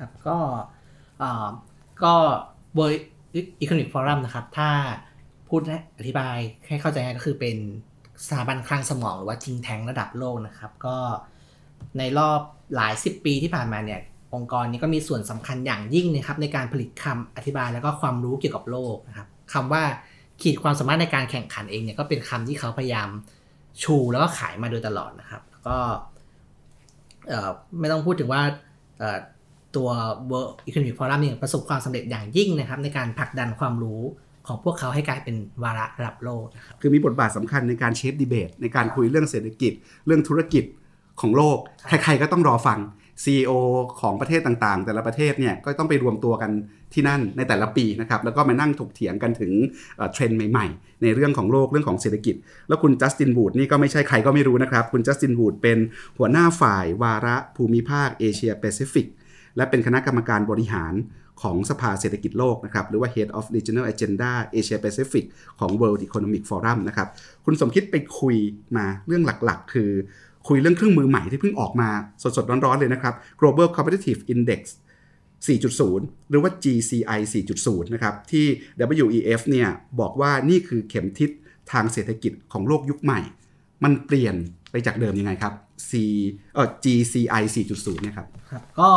ครับก็ก็ World Economic Forum นะครับ ถ้าพูดอธิบายให้เข้าใจง่ายก็คือเป็นสถาบันคลังสมองหรือว่าทิงแทงระดับโลกนะครับ ก็ในรอบหลายสิบปีที่ผ่านมาเนี่ย องค์กรนี้ก็มีส่วนสำคัญอย่างยิ่งนะครับ ในการผลิตคำอธิบายแล้วก็ความรู้เกี่ยวกับโลกนะครับคำว่าขีดความสามารถในการแข่งขันเองเนี่ยก็เป็นคำที่เขาพยายามชูแล้วก็ขายมาโดยตลอดนะครับ ก็ไม่ต้องพูดถึงว่า ตัว World Economic Forum เนี่ยประสบความสำเร็จอย่างยิ่งนะครับ ในการผลักดันความรู้ของพวกเขาให้กลายเป็นวาระระดับโลกนะครับคือมีบทบาทสำคัญในการเชฟดีเบต ในการคุยเรื่องเศรษฐกิจ เรื่องธุรกิจของโลก ใครๆก็ต้องรอฟัง CEO ของประเทศต่างๆ แต่ละประเทศเนี่ยก็ต้องไปรวมตัวกันที่นั่นในแต่ละปีนะครับแล้วก็มานั่งถกเถียงกันถึงเทรนด์ใหม่ๆ ในเรื่องของโลกเรื่องของเศรษฐกิจ แล้วคุณจัสติน วูดนี่ก็ไม่ใช่ใครก็ไม่รู้นะครับ คุณจัสติน วูดเป็นหัวหน้าฝ่ายวาระภูมิภาคเอเชียแปซิฟิก และเป็นคณะกรรมการบริหารของสภาเศรษฐกิจโลกนะครับหรือว่า Head of Regional Agenda Asia Pacific ของ World Economic Forum นะครับคุณสมคิดไปคุยมาเรื่องหลักๆ คือ คุยเรื่องเครื่องมือใหม่ที่เพิ่งออกมาสดๆ ร้อนๆ เลยนะครับ Global Competitive Index 4.0 หรือว่า GCI 4.0 นะครับ ที่ WEF เนี่ยบอกว่านี่คือเข็มทิศทางเศรษฐกิจของโลกยุคใหม่ มันเปลี่ยนไปจากเดิมยังไงครับ C เอ่อ GCI 4.0 เนี่ยครับครับ ก็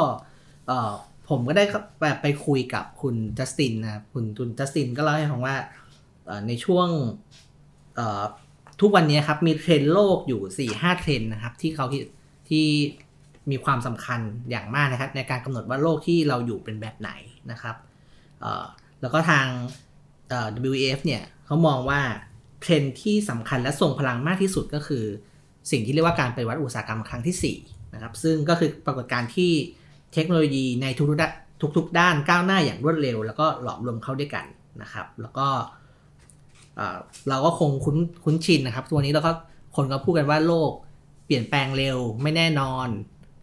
เออผมก็ได้แบบไปคุยกับคุณจัสตินนะคุณคุณจัสตินก็เล่าให้ฟังว่าในช่วงทุกวันนี้ครับ มีเทรนด์โลกอยู่สี่ห้าเทรนด์นะครับ ที่เขาที่มีความสำคัญอย่างมากนะครับ ในการกำหนดว่าโลกที่เราอยู่เป็นแบบไหนนะครับแล้วก็ทาง WEF เนี่ยเขามองว่าเทรนด์ที่สำคัญและทรงพลังมากที่สุดก็คือ สิ่งที่เรียกว่าการปฏิวัติอุตสาหกรรมครั้งที่4นะครับซึ่งก็คือปรากฏการณ์ที่ เทคโนโลยีในทุกๆทุกๆด้านก้าวหน้าอย่างรวดเร็ว แล้วก็หลอมรวมเข้าด้วยกันนะครับ แล้วก็เราก็คงคุ้นคุ้นชินนะครับตัวนี้เราก็คนก็พูดกันว่าโลกเปลี่ยนแปลงเร็วไม่แน่นอน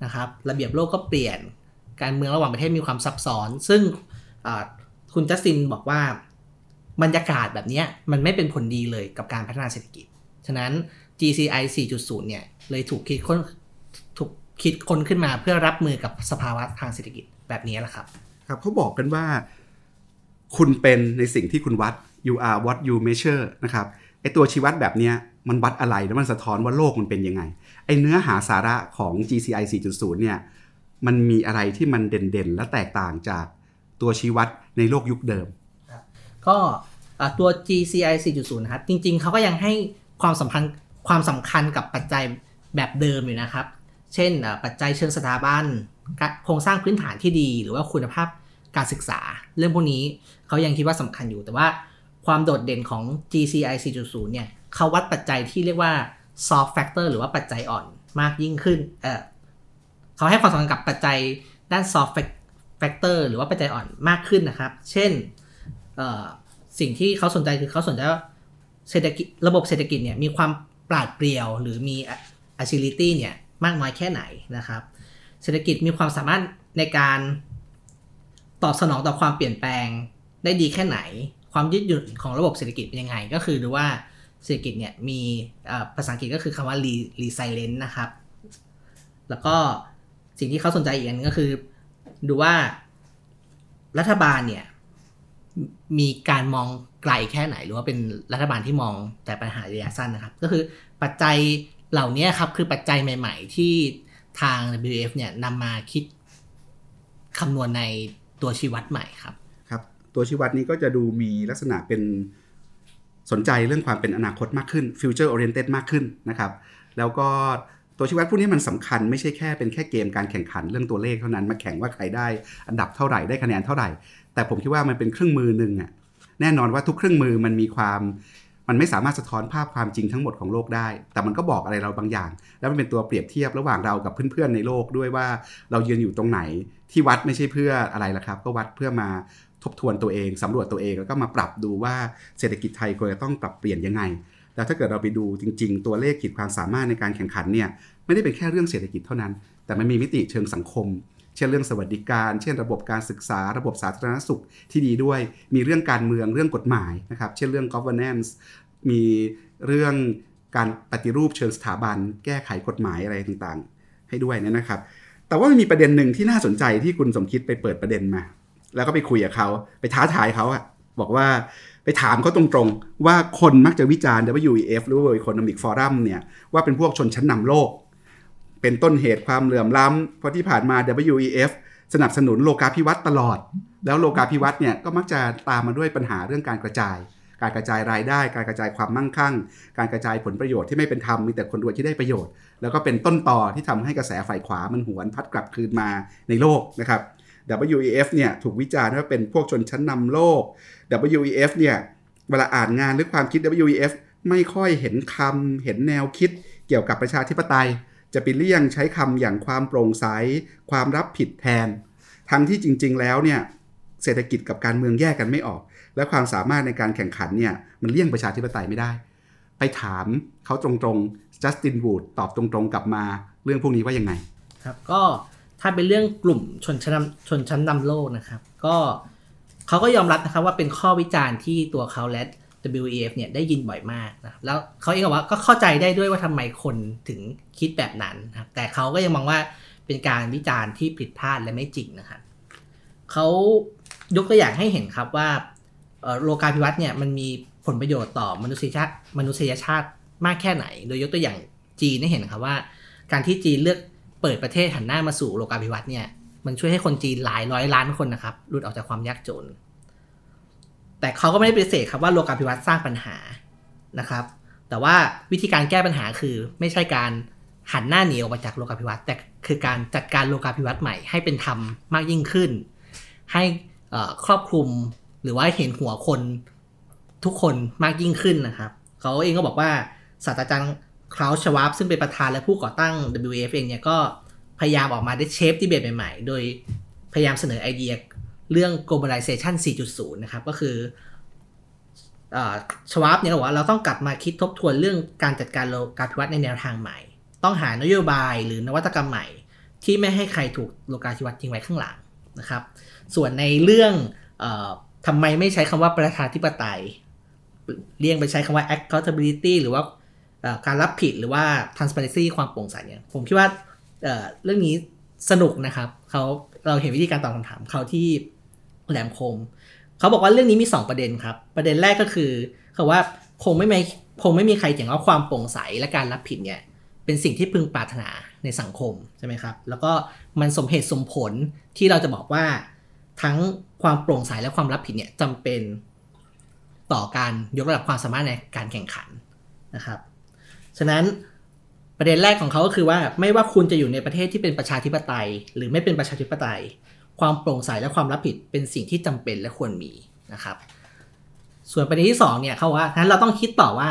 นะครับ ระเบียบโลกก็เปลี่ยนการเมืองระหว่างประเทศมีความซับซ้อน ซึ่งคุณจัสตินบอกว่าบรรยากาศแบบนี้มันไม่เป็นผลดีเลยกับการพัฒนาเศรษฐกิจ ฉะนั้น GCI 4.0 เนี่ยเลยถูกคิดค้น คิดค้นขึ้นมาเพื่อรับมือกับสภาวะทางเศรษฐกิจแบบนี้แหละครับ ครับเขาบอกกันว่า คุณเป็นในสิ่งที่คุณวัด you are what you measure นะครับไอตัวชี้วัดแบบนี้มันวัดอะไรแล้วมันสะท้อนว่าโลกมันเป็นยังไงไอเนื้อหาสาระของ GCI 4.0 เนี่ยมันมีอะไรที่มันเด่นๆ และแตกต่างจากตัวชี้วัดในโลกยุคเดิม ก็ตัว GCI 4.0 นะครับ จริงๆ เขาก็ยังให้ความสำคัญความสำคัญกับปัจจัยแบบเดิมอยู่นะครับ เช่นปัจจัยเชิงสถาบันโครงสร้างพื้นฐานที่ดี หรือว่าคุณภาพการศึกษา เรื่องพวกนี้เขายังคิดว่าสำคัญอยู่ แต่ว่าความโดดเด่นของ GCI 4.0 เนี่ยเขาวัดปัจจัยที่เรียกว่า soft factor หรือว่าปัจจัยอ่อนมากยิ่งขึ้นเเขาให้ความสำคัญกับปัจจัยด้าน soft factor หรือว่าปัจจัยอ่อนมากขึ้นนะครับ เช่นสิ่งที่เขาสนใจคือเขาสนใจว่าเศรษฐกิจระบบเศรษฐกิจเนี่ยมีความปราดเปรียวหรือมี agility เนี่ย มากน้อยแค่ไหนนะครับ เศรษฐกิจมีความสามารถในการตอบสนองต่อความเปลี่ยนแปลงได้ดีแค่ไหน ความยืดหยุ่นของระบบเศรษฐกิจเป็นยังไง ก็คือดูว่าเศรษฐกิจเนี่ยมีภาษาอังกฤษก็คือคำว่า resilient นะครับ แล้วก็สิ่งที่เขาสนใจอีกอันนึงก็คือ ดูว่ารัฐบาลเนี่ยมีการมองไกลแค่ไหนหรือว่าเป็นรัฐบาลที่มองแต่ปัญหาระยะสั้นนะครับ ก็คือปัจจัย เหล่านี้ครับคือปัจจัยใหม่ ๆ ที่ทาง WF เนี่ยนำมาคิดคำนวณในตัวชี้วัดใหม่ครับครับ ตัวชี้วัดนี้ก็จะดูมีลักษณะเป็นสนใจเรื่องความเป็นอนาคตมากขึ้น future oriented มากขึ้นนะครับ แล้วก็ตัวชี้วัดพวกนี้มันสำคัญไม่ใช่แค่เป็นแค่เกมการแข่งขันเรื่องตัวเลขเท่านั้นมาแข่งว่าใครได้อันดับเท่าไหร่ได้คะแนนเท่าไหร่ แต่ผมคิดว่ามันเป็นเครื่องมือหนึ่งอะแน่นอนว่าทุกเครื่องมือมันมีความ มันไม่สามารถสะท้อนภาพความจริงทั้งหมดของโลกได้ แต่มันก็บอกอะไรเราบางอย่าง แล้วมันเป็นตัวเปรียบเทียบระหว่างเรากับเพื่อนๆในโลกด้วยว่าเรายืนอยู่ตรงไหนที่วัดไม่ใช่เพื่ออะไรละครับ ก็วัดเพื่อมาทบทวนตัวเองสำรวจตัวเองแล้วก็มาปรับดูว่าเศรษฐกิจไทยควรจะต้องปรับเปลี่ยนยังไง แล้วถ้าเกิดเราไปดูจริง ๆ ตัวเลขขีดความสามารถในการแข่งขันเนี่ยไม่ได้เป็นแค่เรื่องเศรษฐกิจเท่านั้น แต่มันมีมิติเชิงสังคม ช่นเรื่องสวัสดิการ เช่นระบบการศึกษา ระบบสาธารณสุขที่ดีด้วย มีเรื่องการเมืองเรื่องกฎหมายนะครับ เช่นเรื่อง governance มีเรื่องการปฏิรูปเชิงสถาบัน แก้ไขกฎหมายอะไรต่างๆ ให้ด้วยนะครับ แต่ว่ามันมีประเด็นหนึ่งที่น่าสนใจที่คุณสมคิดไปเปิดประเด็นมา แล้วก็ไปคุยกับเขาไปท้าทายเขาอะบอกว่าไปถามเขาตรงๆ ว่าคนมักจะวิจารณ์ WEF หรือว่า Economic Forum เนี่ยว่าเป็นพวกชนชั้นนำโลก เป็นต้นเหตุความเหลื่อมล้ำเพราะที่ผ่านมา WEF สนับสนุนโลกาภิวัตน์ตลอด แล้วโลกาภิวัตน์เนี่ยก็มักจะตามมาด้วยปัญหาเรื่องการกระจาย การกระจายรายได้ การกระจายความมั่งคั่ง การกระจายผลประโยชน์ที่ไม่เป็นธรรมมีแต่คนรวยที่ได้ประโยชน์ แล้วก็เป็นต้นต่อที่ทำให้กระแสฝ่ายขวามันหวนพัดกลับคืนมาในโลกนะครับ WEF เนี่ยถูกวิจารณ์ว่าเป็นพวกชนชั้นนำโลก WEF เนี่ยเวลาอ่านงานหรือความคิด WEF ไม่ค่อยเห็นคำเห็นแนวคิดเกี่ยวกับประชาธิปไตย จะไปเลี่ยงใช้คำอย่างความโปร่งใส ความรับผิดแทน ทั้งที่จริง ๆ แล้วเนี่ยเศรษฐกิจกับการเมืองแยกกันไม่ออก และความสามารถในการแข่งขันเนี่ยมันเลี่ยงประชาธิปไตยไม่ได้ ไปถามเขาตรงๆจัสตินวูดตอบตรงๆ กลับมาเรื่องพวกนี้ว่ายังไงครับก็ถ้าเป็นเรื่องกลุ่มชนชั้นนำชนชั้นนำโลกนะครับ ก็เขาก็ยอมรับนะครับว่าเป็นข้อวิจารณ์ที่ตัวเขาและ WEF เนี่ยได้ยินบ่อยมากนะแล้วเขาเองก็ว่าก็เข้าใจได้ด้วยว่าทำไมคนถึงคิดแบบนั้นนะครับแต่เขาก็ยังมองว่าเป็นการวิจารณ์ที่ผิดพลาดและไม่จริงนะครับเขายกตัวอย่างให้เห็นครับว่าโลกาภิวัตน์เนี่ยมันมีผลประโยชน์ต่อมนุษยชาติมนุษยชาติมากแค่ไหน โดยยกตัวอย่างจีนได้เห็นครับว่า การที่จีนเลือกเปิดประเทศหันหน้ามาสู่โลกาภิวัตน์เนี่ยมันช่วยให้คนจีนหลายร้อยล้านคนนะครับหลุดออกจากความยากจน แต่เขาก็ไม่ได้ปฏิเสธครับว่าโลกาภิวัตน์สร้างปัญหานะครับ แต่ว่าวิธีการแก้ปัญหาคือไม่ใช่การหันหน้าหนีออกมาจากโลกาภิวัตน์แต่คือการจัดการโลกาภิวัตน์ใหม่ให้เป็นธรรมมากยิ่งขึ้น ให้ครอบคลุมหรือว่าเห็นหัวคนทุกคนมากยิ่งขึ้นนะครับเขาเองก็บอกว่าศาสตราจารย์เคลาส์ ชวาบซึ่งเป็นประธานและผู้ก่อตั้ง WF เองเนี่ยก็พยายามออกมาได้ shape debate ใหม่ๆ โดยพยายามเสนอไอเดีย เรื่อง globalization 4.0 นะครับ ก็คือชวาร์ปเนี่ยบอกว่าเราต้องกลับมาคิดทบทวนเรื่องการจัดการโลกาภิวัตน์ในแนวทางใหม่ ต้องหานโยบายหรือนวัตกรรมใหม่ ที่ไม่ให้ใครถูกโลกาภิวัตน์ทิ้งไว้ข้างหลังนะครับ ส่วนในเรื่องอทำไมไม่ใช้คำว่าประชาธิปไตย เลี่ยงไปใช้คำว่า accountability หรือว่าการรับผิดหรือว่า transparency ความโปร่งใสเนี่ยผมคิดว่าเรื่องนี้สนุกนะครับเขาเราเห็นวิธีการตอบคำถามเขาที่ แหลมคม เขาบอกว่าเรื่องนี้มี 2 ประเด็นครับ ประเด็นแรกก็คือเขาว่าคงไม่มีคงไม่มีใครเถียงว่าความโปร่งใสและการรับผิดเนี่ยเป็นสิ่งที่พึงปรารถนาในสังคมใช่ไหมครับ แล้วก็มันสมเหตุสมผลที่เราจะบอกว่าทั้งความโปร่งใสและความรับผิดเนี่ยจำเป็นต่อการยกระดับความสามารถในการแข่งขันนะครับ ฉะนั้นประเด็นแรกของเขาก็คือว่าไม่ว่าคุณจะอยู่ในประเทศที่เป็นประชาธิปไตย หรือไม่เป็นประชาธิปไตย ความโปร่งใสและความรับผิดเป็นสิ่งที่จำเป็นและควรมีนะครับ ส่วนประเด็นที่สองเนี่ยเขาว่างั้นเราต้องคิดต่อว่า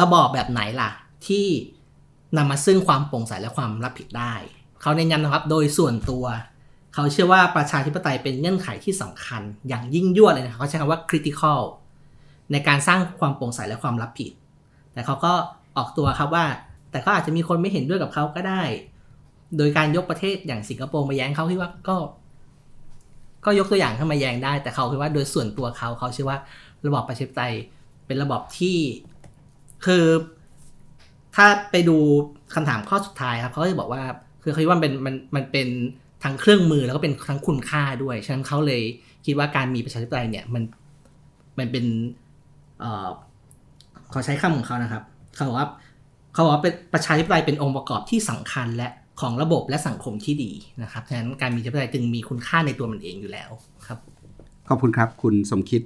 ระบอบแบบไหนล่ะ ที่นำมาซึ่งความโปร่งใสและความรับผิดได้เขาเน้นย้ำนะครับโดยส่วนตัว เขาเชื่อว่าประชาธิปไตยเป็นเงื่อนไขที่สำคัญ อย่างยิ่งยวดเลยนะเขาใช้คำว่า critical ในการสร้างความโปร่งใสและความรับผิด แต่เขาก็ออกตัวครับว่า แต่ก็อาจจะมีคนไม่เห็นด้วยกับเขาก็ได้ โดยการยกประเทศอย่างสิงคโปร์มาแย้งเขาที่ว่าก็ ก็ยกตัวอย่างเข้ามาแย้งได้ แต่เขาคิดว่าโดยส่วนตัวเขาเขาเชื่อว่าระบอบประชาธิปไตยเป็นระบอบที่คือถ้าไปดูคำถามข้อสุดท้ายครับเขาก็จะบอกว่าคือเขาคิดว่ามันเป็นมันมันเป็นทั้งเครื่องมือแล้วก็เป็นทั้งคุณค่าด้วยฉะนั้นเขาเลยคิดว่าการมีประชาธิปไตยเนี่ยมันมันเป็นเอ่อขาใช้คำของเขานะครับ เขาบอกว่าเขาบอกว่าเป็นประชาธิปไตยเป็นองค์ประกอบที่สำคัญและ ของระบบและสังคมที่ดีนะครับฉะนั้นการมีประชาธิปไตยจึงมีคุณค่าในตัวมันเองอยู่แล้วครับขอบคุณครับคุณสมคิด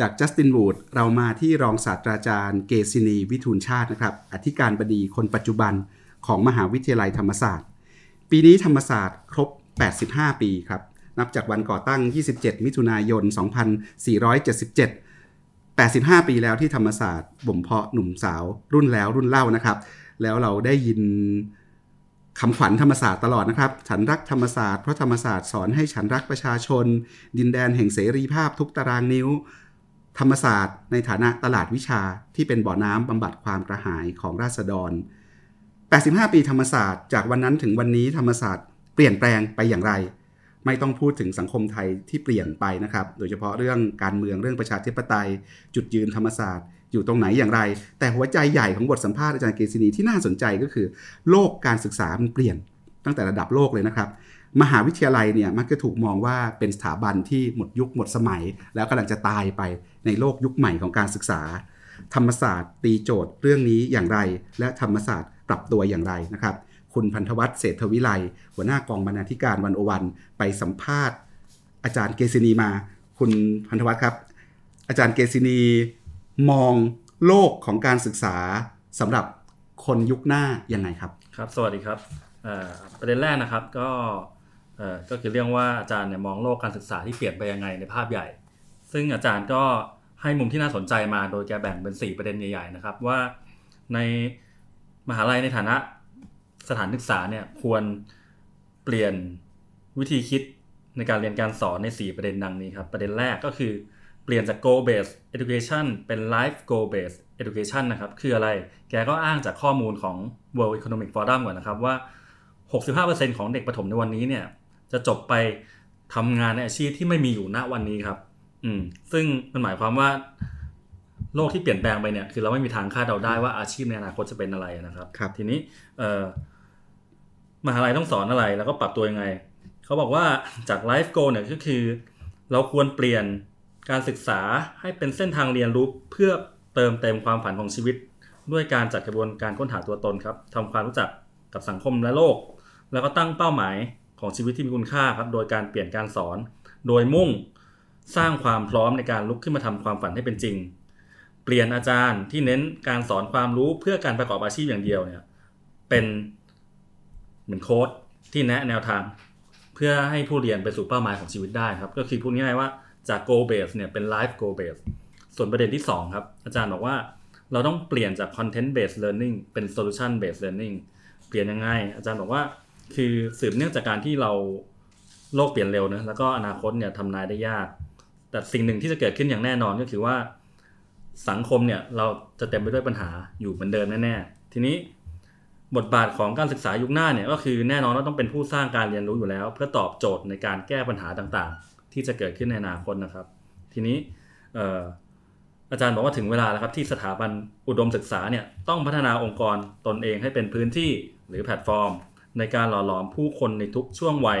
จากจัสตินวูดเรามาที่รองศาสตราจารย์เกษินีวิทูลชาตินะครับ อธิการบดีคนปัจจุบันของมหาวิทยาลัยธรรมศาสตร์ ปีนี้ธรรมศาสตร์ครบ 85 ปีครับ นับจากวันก่อตั้ง 27 มิถุนายน 2477 85 ปีแล้วที่ธรรมศาสตร์บ่มเพาะหนุ่มสาวรุ่นแล้วรุ่นเล่านะครับ แล้วเราได้ยิน คำขวัญธรรมศาสตร์ตลอดนะครับ ฉันรักธรรมศาสตร์เพราะธรรมศาสตร์สอนให้ฉันรักประชาชน ดินแดนแห่งเสรีภาพทุกตารางนิ้ว ธรรมศาสตร์ ในฐานะตลาดวิชาที่เป็นบ่อน้ำบำบัดความกระหายของราษฎร 85 ปีธรรมศาสตร์ จากวันนั้นถึงวันนี้ธรรมศาสตร์เปลี่ยนแปลงไปอย่างไร ไม่ต้องพูดถึงสังคมไทยที่เปลี่ยนไปนะครับ โดยเฉพาะเรื่องการเมืองเรื่องประชาธิปไตย จุดยืนธรรมศาสตร์ อยู่ตรงไหนอย่างไร แต่หัวใจใหญ่ของบทสัมภาษณ์อาจารย์เกษณีที่น่าสนใจก็คือ โลกการศึกษามันเปลี่ยนตั้งแต่ระดับโลกเลยนะครับ มหาวิทยาลัยเนี่ยมักจะถูกมองว่าเป็นสถาบันที่หมดยุคหมดสมัย แล้วกำลังจะตายไปในโลกยุคใหม่ของการศึกษา ธรรมศาสตร์ ตีโจทย์เรื่องนี้อย่างไร และธรรมศาสตร์ปรับตัวอย่างไรนะครับ คุณพันธวัฒน์เศรษฐวิไลหัวหน้ากองบรรณาธิการวันโอวันไปสัมภาษณ์ อาจารย์เกษินีมา คุณพันธวัฒน์ครับ อาจารย์เกษินี มองโลกของการศึกษาสำหรับคนยุคหน้ายังไงครับ ครับ สวัสดีครับประเด็นแรกนะครับก็ก็คือเรื่องว่าอาจารย์เนี่ยมองโลกการศึกษาที่เปลี่ยนไปยังไงในภาพใหญ่ ซึ่งอาจารย์ก็ให้มุมที่น่าสนใจมาโดยแกแบ่งเป็น 4 ประเด็นใหญ่ๆนะครับว่าในมหาลัยในฐานะสถานศึกษาเนี่ยควรเปลี่ยนวิธีคิดในการเรียนการสอนใน 4 ประเด็นดังนี้ครับ ประเด็นแรกก็คือ เปลี่ยนจาก goal based education เป็น life goal based education นะครับ คืออะไร แกก็อ้างจากข้อมูลของ World Economic Forum ก่อนนะครับว่า 65%ของเด็กประถมในวันนี้เนี่ย จะจบไปทำงานในอาชีพที่ไม่มีอยู่ณวันนี้ครับ อืม ซึ่งมันหมายความว่า โลกที่เปลี่ยนแปลงไปเนี่ย คือเราไม่มีทางคาดเดาได้ว่าอาชีพในอนาคตจะเป็นอะไรนะครับครับทีนี้เอ่อมหาลัยต้องสอนอะไรแล้วก็ปรับตัวยังไง เขาบอกว่าจาก life goal เนี่ยก็คือ เราควรเปลี่ยน การศึกษาให้เป็นเส้นทางเรียนรู้เพื่อเติมเต็มความฝันของชีวิต ด้วยการจัดกระบวนการค้นหาตัวตนครับทำความรู้จักกับสังคมและโลก แล้วก็ตั้งเป้าหมายของชีวิตที่มีคุณค่าครับโดยการเปลี่ยนการสอน โดยมุ่งสร้างความพร้อมในการลุกขึ้นมาทำความฝันให้เป็นจริง เปลี่ยนอาจารย์ที่เน้นการสอนความรู้เพื่อการประกอบอาชีพอย่างเดียวเนี่ยเป็นเหมือนโค้ดที่แนะแนวทาง เพื่อให้ผู้เรียนไปสู่เป้าหมายของชีวิตได้ครับ ก็คือพูดง่ายๆว่า จาก goal base เนี่ยเป็น life goal base ส่วนประเด็นที่ 2 ครับ อาจารย์บอกว่าเราต้องเปลี่ยนจาก content based learning เป็น solution based learning เปลี่ยนยังไง อาจารย์บอกว่าคือสืบเนื่องจากการที่เราโลกเปลี่ยนเร็วนะแล้วก็อนาคตเนี่ยทำนายได้ยาก แต่สิ่งหนึ่งที่จะเกิดขึ้นอย่างแน่นอนก็คือว่าสังคมเนี่ยเราจะเต็มไปด้วยปัญหาอยู่เหมือนเดิมแน่ๆ ทีนี้บทบาทของการศึกษายุคหน้าเนี่ยก็คือแน่นอนว่าต้องเป็นผู้สร้างการเรียนรู้อยู่แล้ว เพื่อตอบโจทย์ในการแก้ปัญหาต่างๆ ที่จะเกิดขึ้นในอนาคตนะครับ ทีนี้อาจารย์บอกว่าถึงเวลาแล้วครับที่สถาบันอุดมศึกษาเนี่ยต้องพัฒนาองค์กรตนเองให้เป็นพื้นที่หรือแพลตฟอร์ม ในการหล่อหลอมผู้คนในทุกช่วงวัย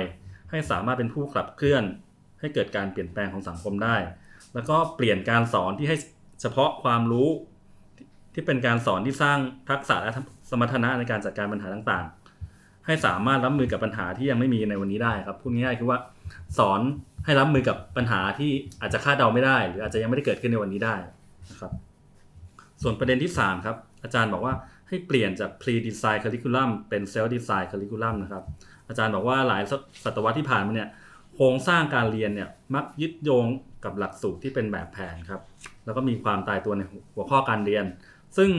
ให้สามารถเป็นผู้ขับเคลื่อน ให้เกิดการเปลี่ยนแปลงของสังคมได้ แล้วก็เปลี่ยนการสอนที่ให้เฉพาะความรู้ที่เป็นการสอนที่สร้างทักษะและสมรรถนะในการจัดการปัญหาต่างๆ ให้สามารถรับมือกับปัญหาที่ยังไม่มีในวันนี้ได้ครับพูดง่ายๆคือว่าสอน ให้รับมือกับปัญหาที่อาจจะคาดเดาไม่ได้ หรืออาจจะยังไม่ได้เกิดขึ้นในวันนี้ได้นะครับ ส่วนประเด็นที่ 3 ครับ อาจารย์บอกว่าให้เปลี่ยนจาก pre-design curriculum เป็น self-design curriculum นะครับ อาจารย์บอกว่าหลายศตวรรษที่ผ่านมาเนี่ยโครงสร้างการเรียนเนี่ยมักยึดโยงกับหลักสูตรที่เป็นแบบแผนครับ แล้วก็มีความตายตัวในหัวข้อการเรียน ซึ่ง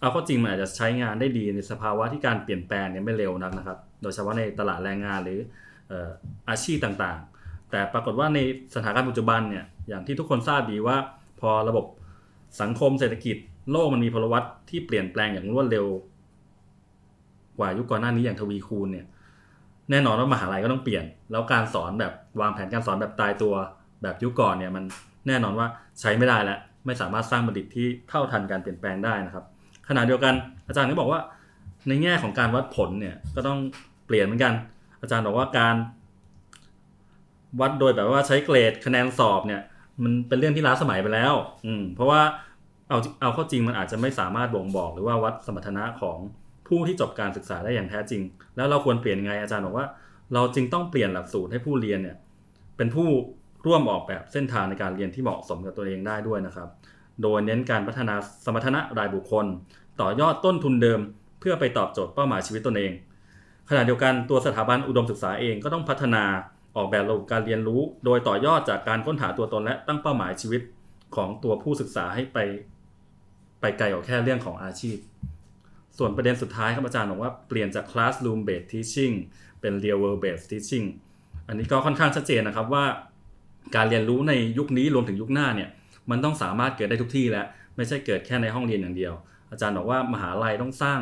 เอาข้อจริงมันอาจจะใช้งานได้ดีในสภาวะที่การเปลี่ยนแปลงเนี่ยไม่เร็วนักนะครับ โดยเฉพาะในตลาดแรงงานหรือเอ่ออาชีพต่างๆ แต่ปรากฏว่าในสถานการณ์ปัจจุบันเนี่ยอย่างที่ทุกคนทราบดีว่า พอระบบสังคมเศรษฐกิจโลกมันมีพลวัตที่เปลี่ยนแปลงอย่างรวดเร็ว กว่ายุคก่อนหน้านี้อย่างทวีคูณเนี่ยแน่นอนว่ามหาลัยก็ต้องเปลี่ยน แล้วการสอนแบบวางแผนการสอนแบบตายตัวแบบยุคก่อนเนี่ยมันแน่นอนว่าใช้ไม่ได้แล้วไม่สามารถสร้างบัณฑิตที่เท่าทันการเปลี่ยนแปลงได้นะครับขณะเดียวกันอาจารย์ก็บอกว่าในแง่ของการวัดผลเนี่ยก็ต้องเปลี่ยนเหมือนกัน อาจารย์บอกว่าการ วัดโดยแบบว่าใช้เกรดคะแนนสอบเนี่ย มันเป็นเรื่องที่ล้าสมัยไปแล้ว อืมเพราะว่าเอาเอาเข้าจริงมันอาจจะไม่สามารถบ่งบอก หรือว่าวัดสมรรถนะของผู้ที่จบการศึกษาได้อย่างแท้จริง แล้วเราควรเปลี่ยนไงอาจารย์บอกว่า เราจึงต้องเปลี่ยนหลักสูตรให้ผู้เรียนเนี่ย เป็นผู้ร่วมออกแบบเส้นทางในการเรียนที่เหมาะสมกับตัวเองได้ด้วยนะครับ โดยเน้นการพัฒนาสมรรถนะรายบุคคล ต่อยอดต้นทุนเดิม เพื่อไปตอบโจทย์เป้าหมายชีวิตตนเอง ขณะเดียวกันตัวสถาบันอุดมศึกษาเองก็ต้องพัฒนา ออกแบบระบบการเรียนรู้ โดยต่อยอดจากการค้นหาตัวตนและตั้งเป้าหมายชีวิตของตัวผู้ศึกษาให้ไป ไปไกลกว่าแค่เรื่องของอาชีพ ส่วนประเด็นสุดท้ายครับอาจารย์บอกว่าเปลี่ยนจาก classroom based teaching เป็น real world based teaching อันนี้ก็ค่อนข้างชัดเจนนะครับว่า การเรียนรู้ในยุคนี้รวมถึงยุคหน้าเนี่ยมันต้องสามารถเกิดได้ทุกที่แล้วไม่ใช่เกิดแค่ในห้องเรียนอย่างเดียว อาจารย์บอกว่ามหาลัยต้องสร้าง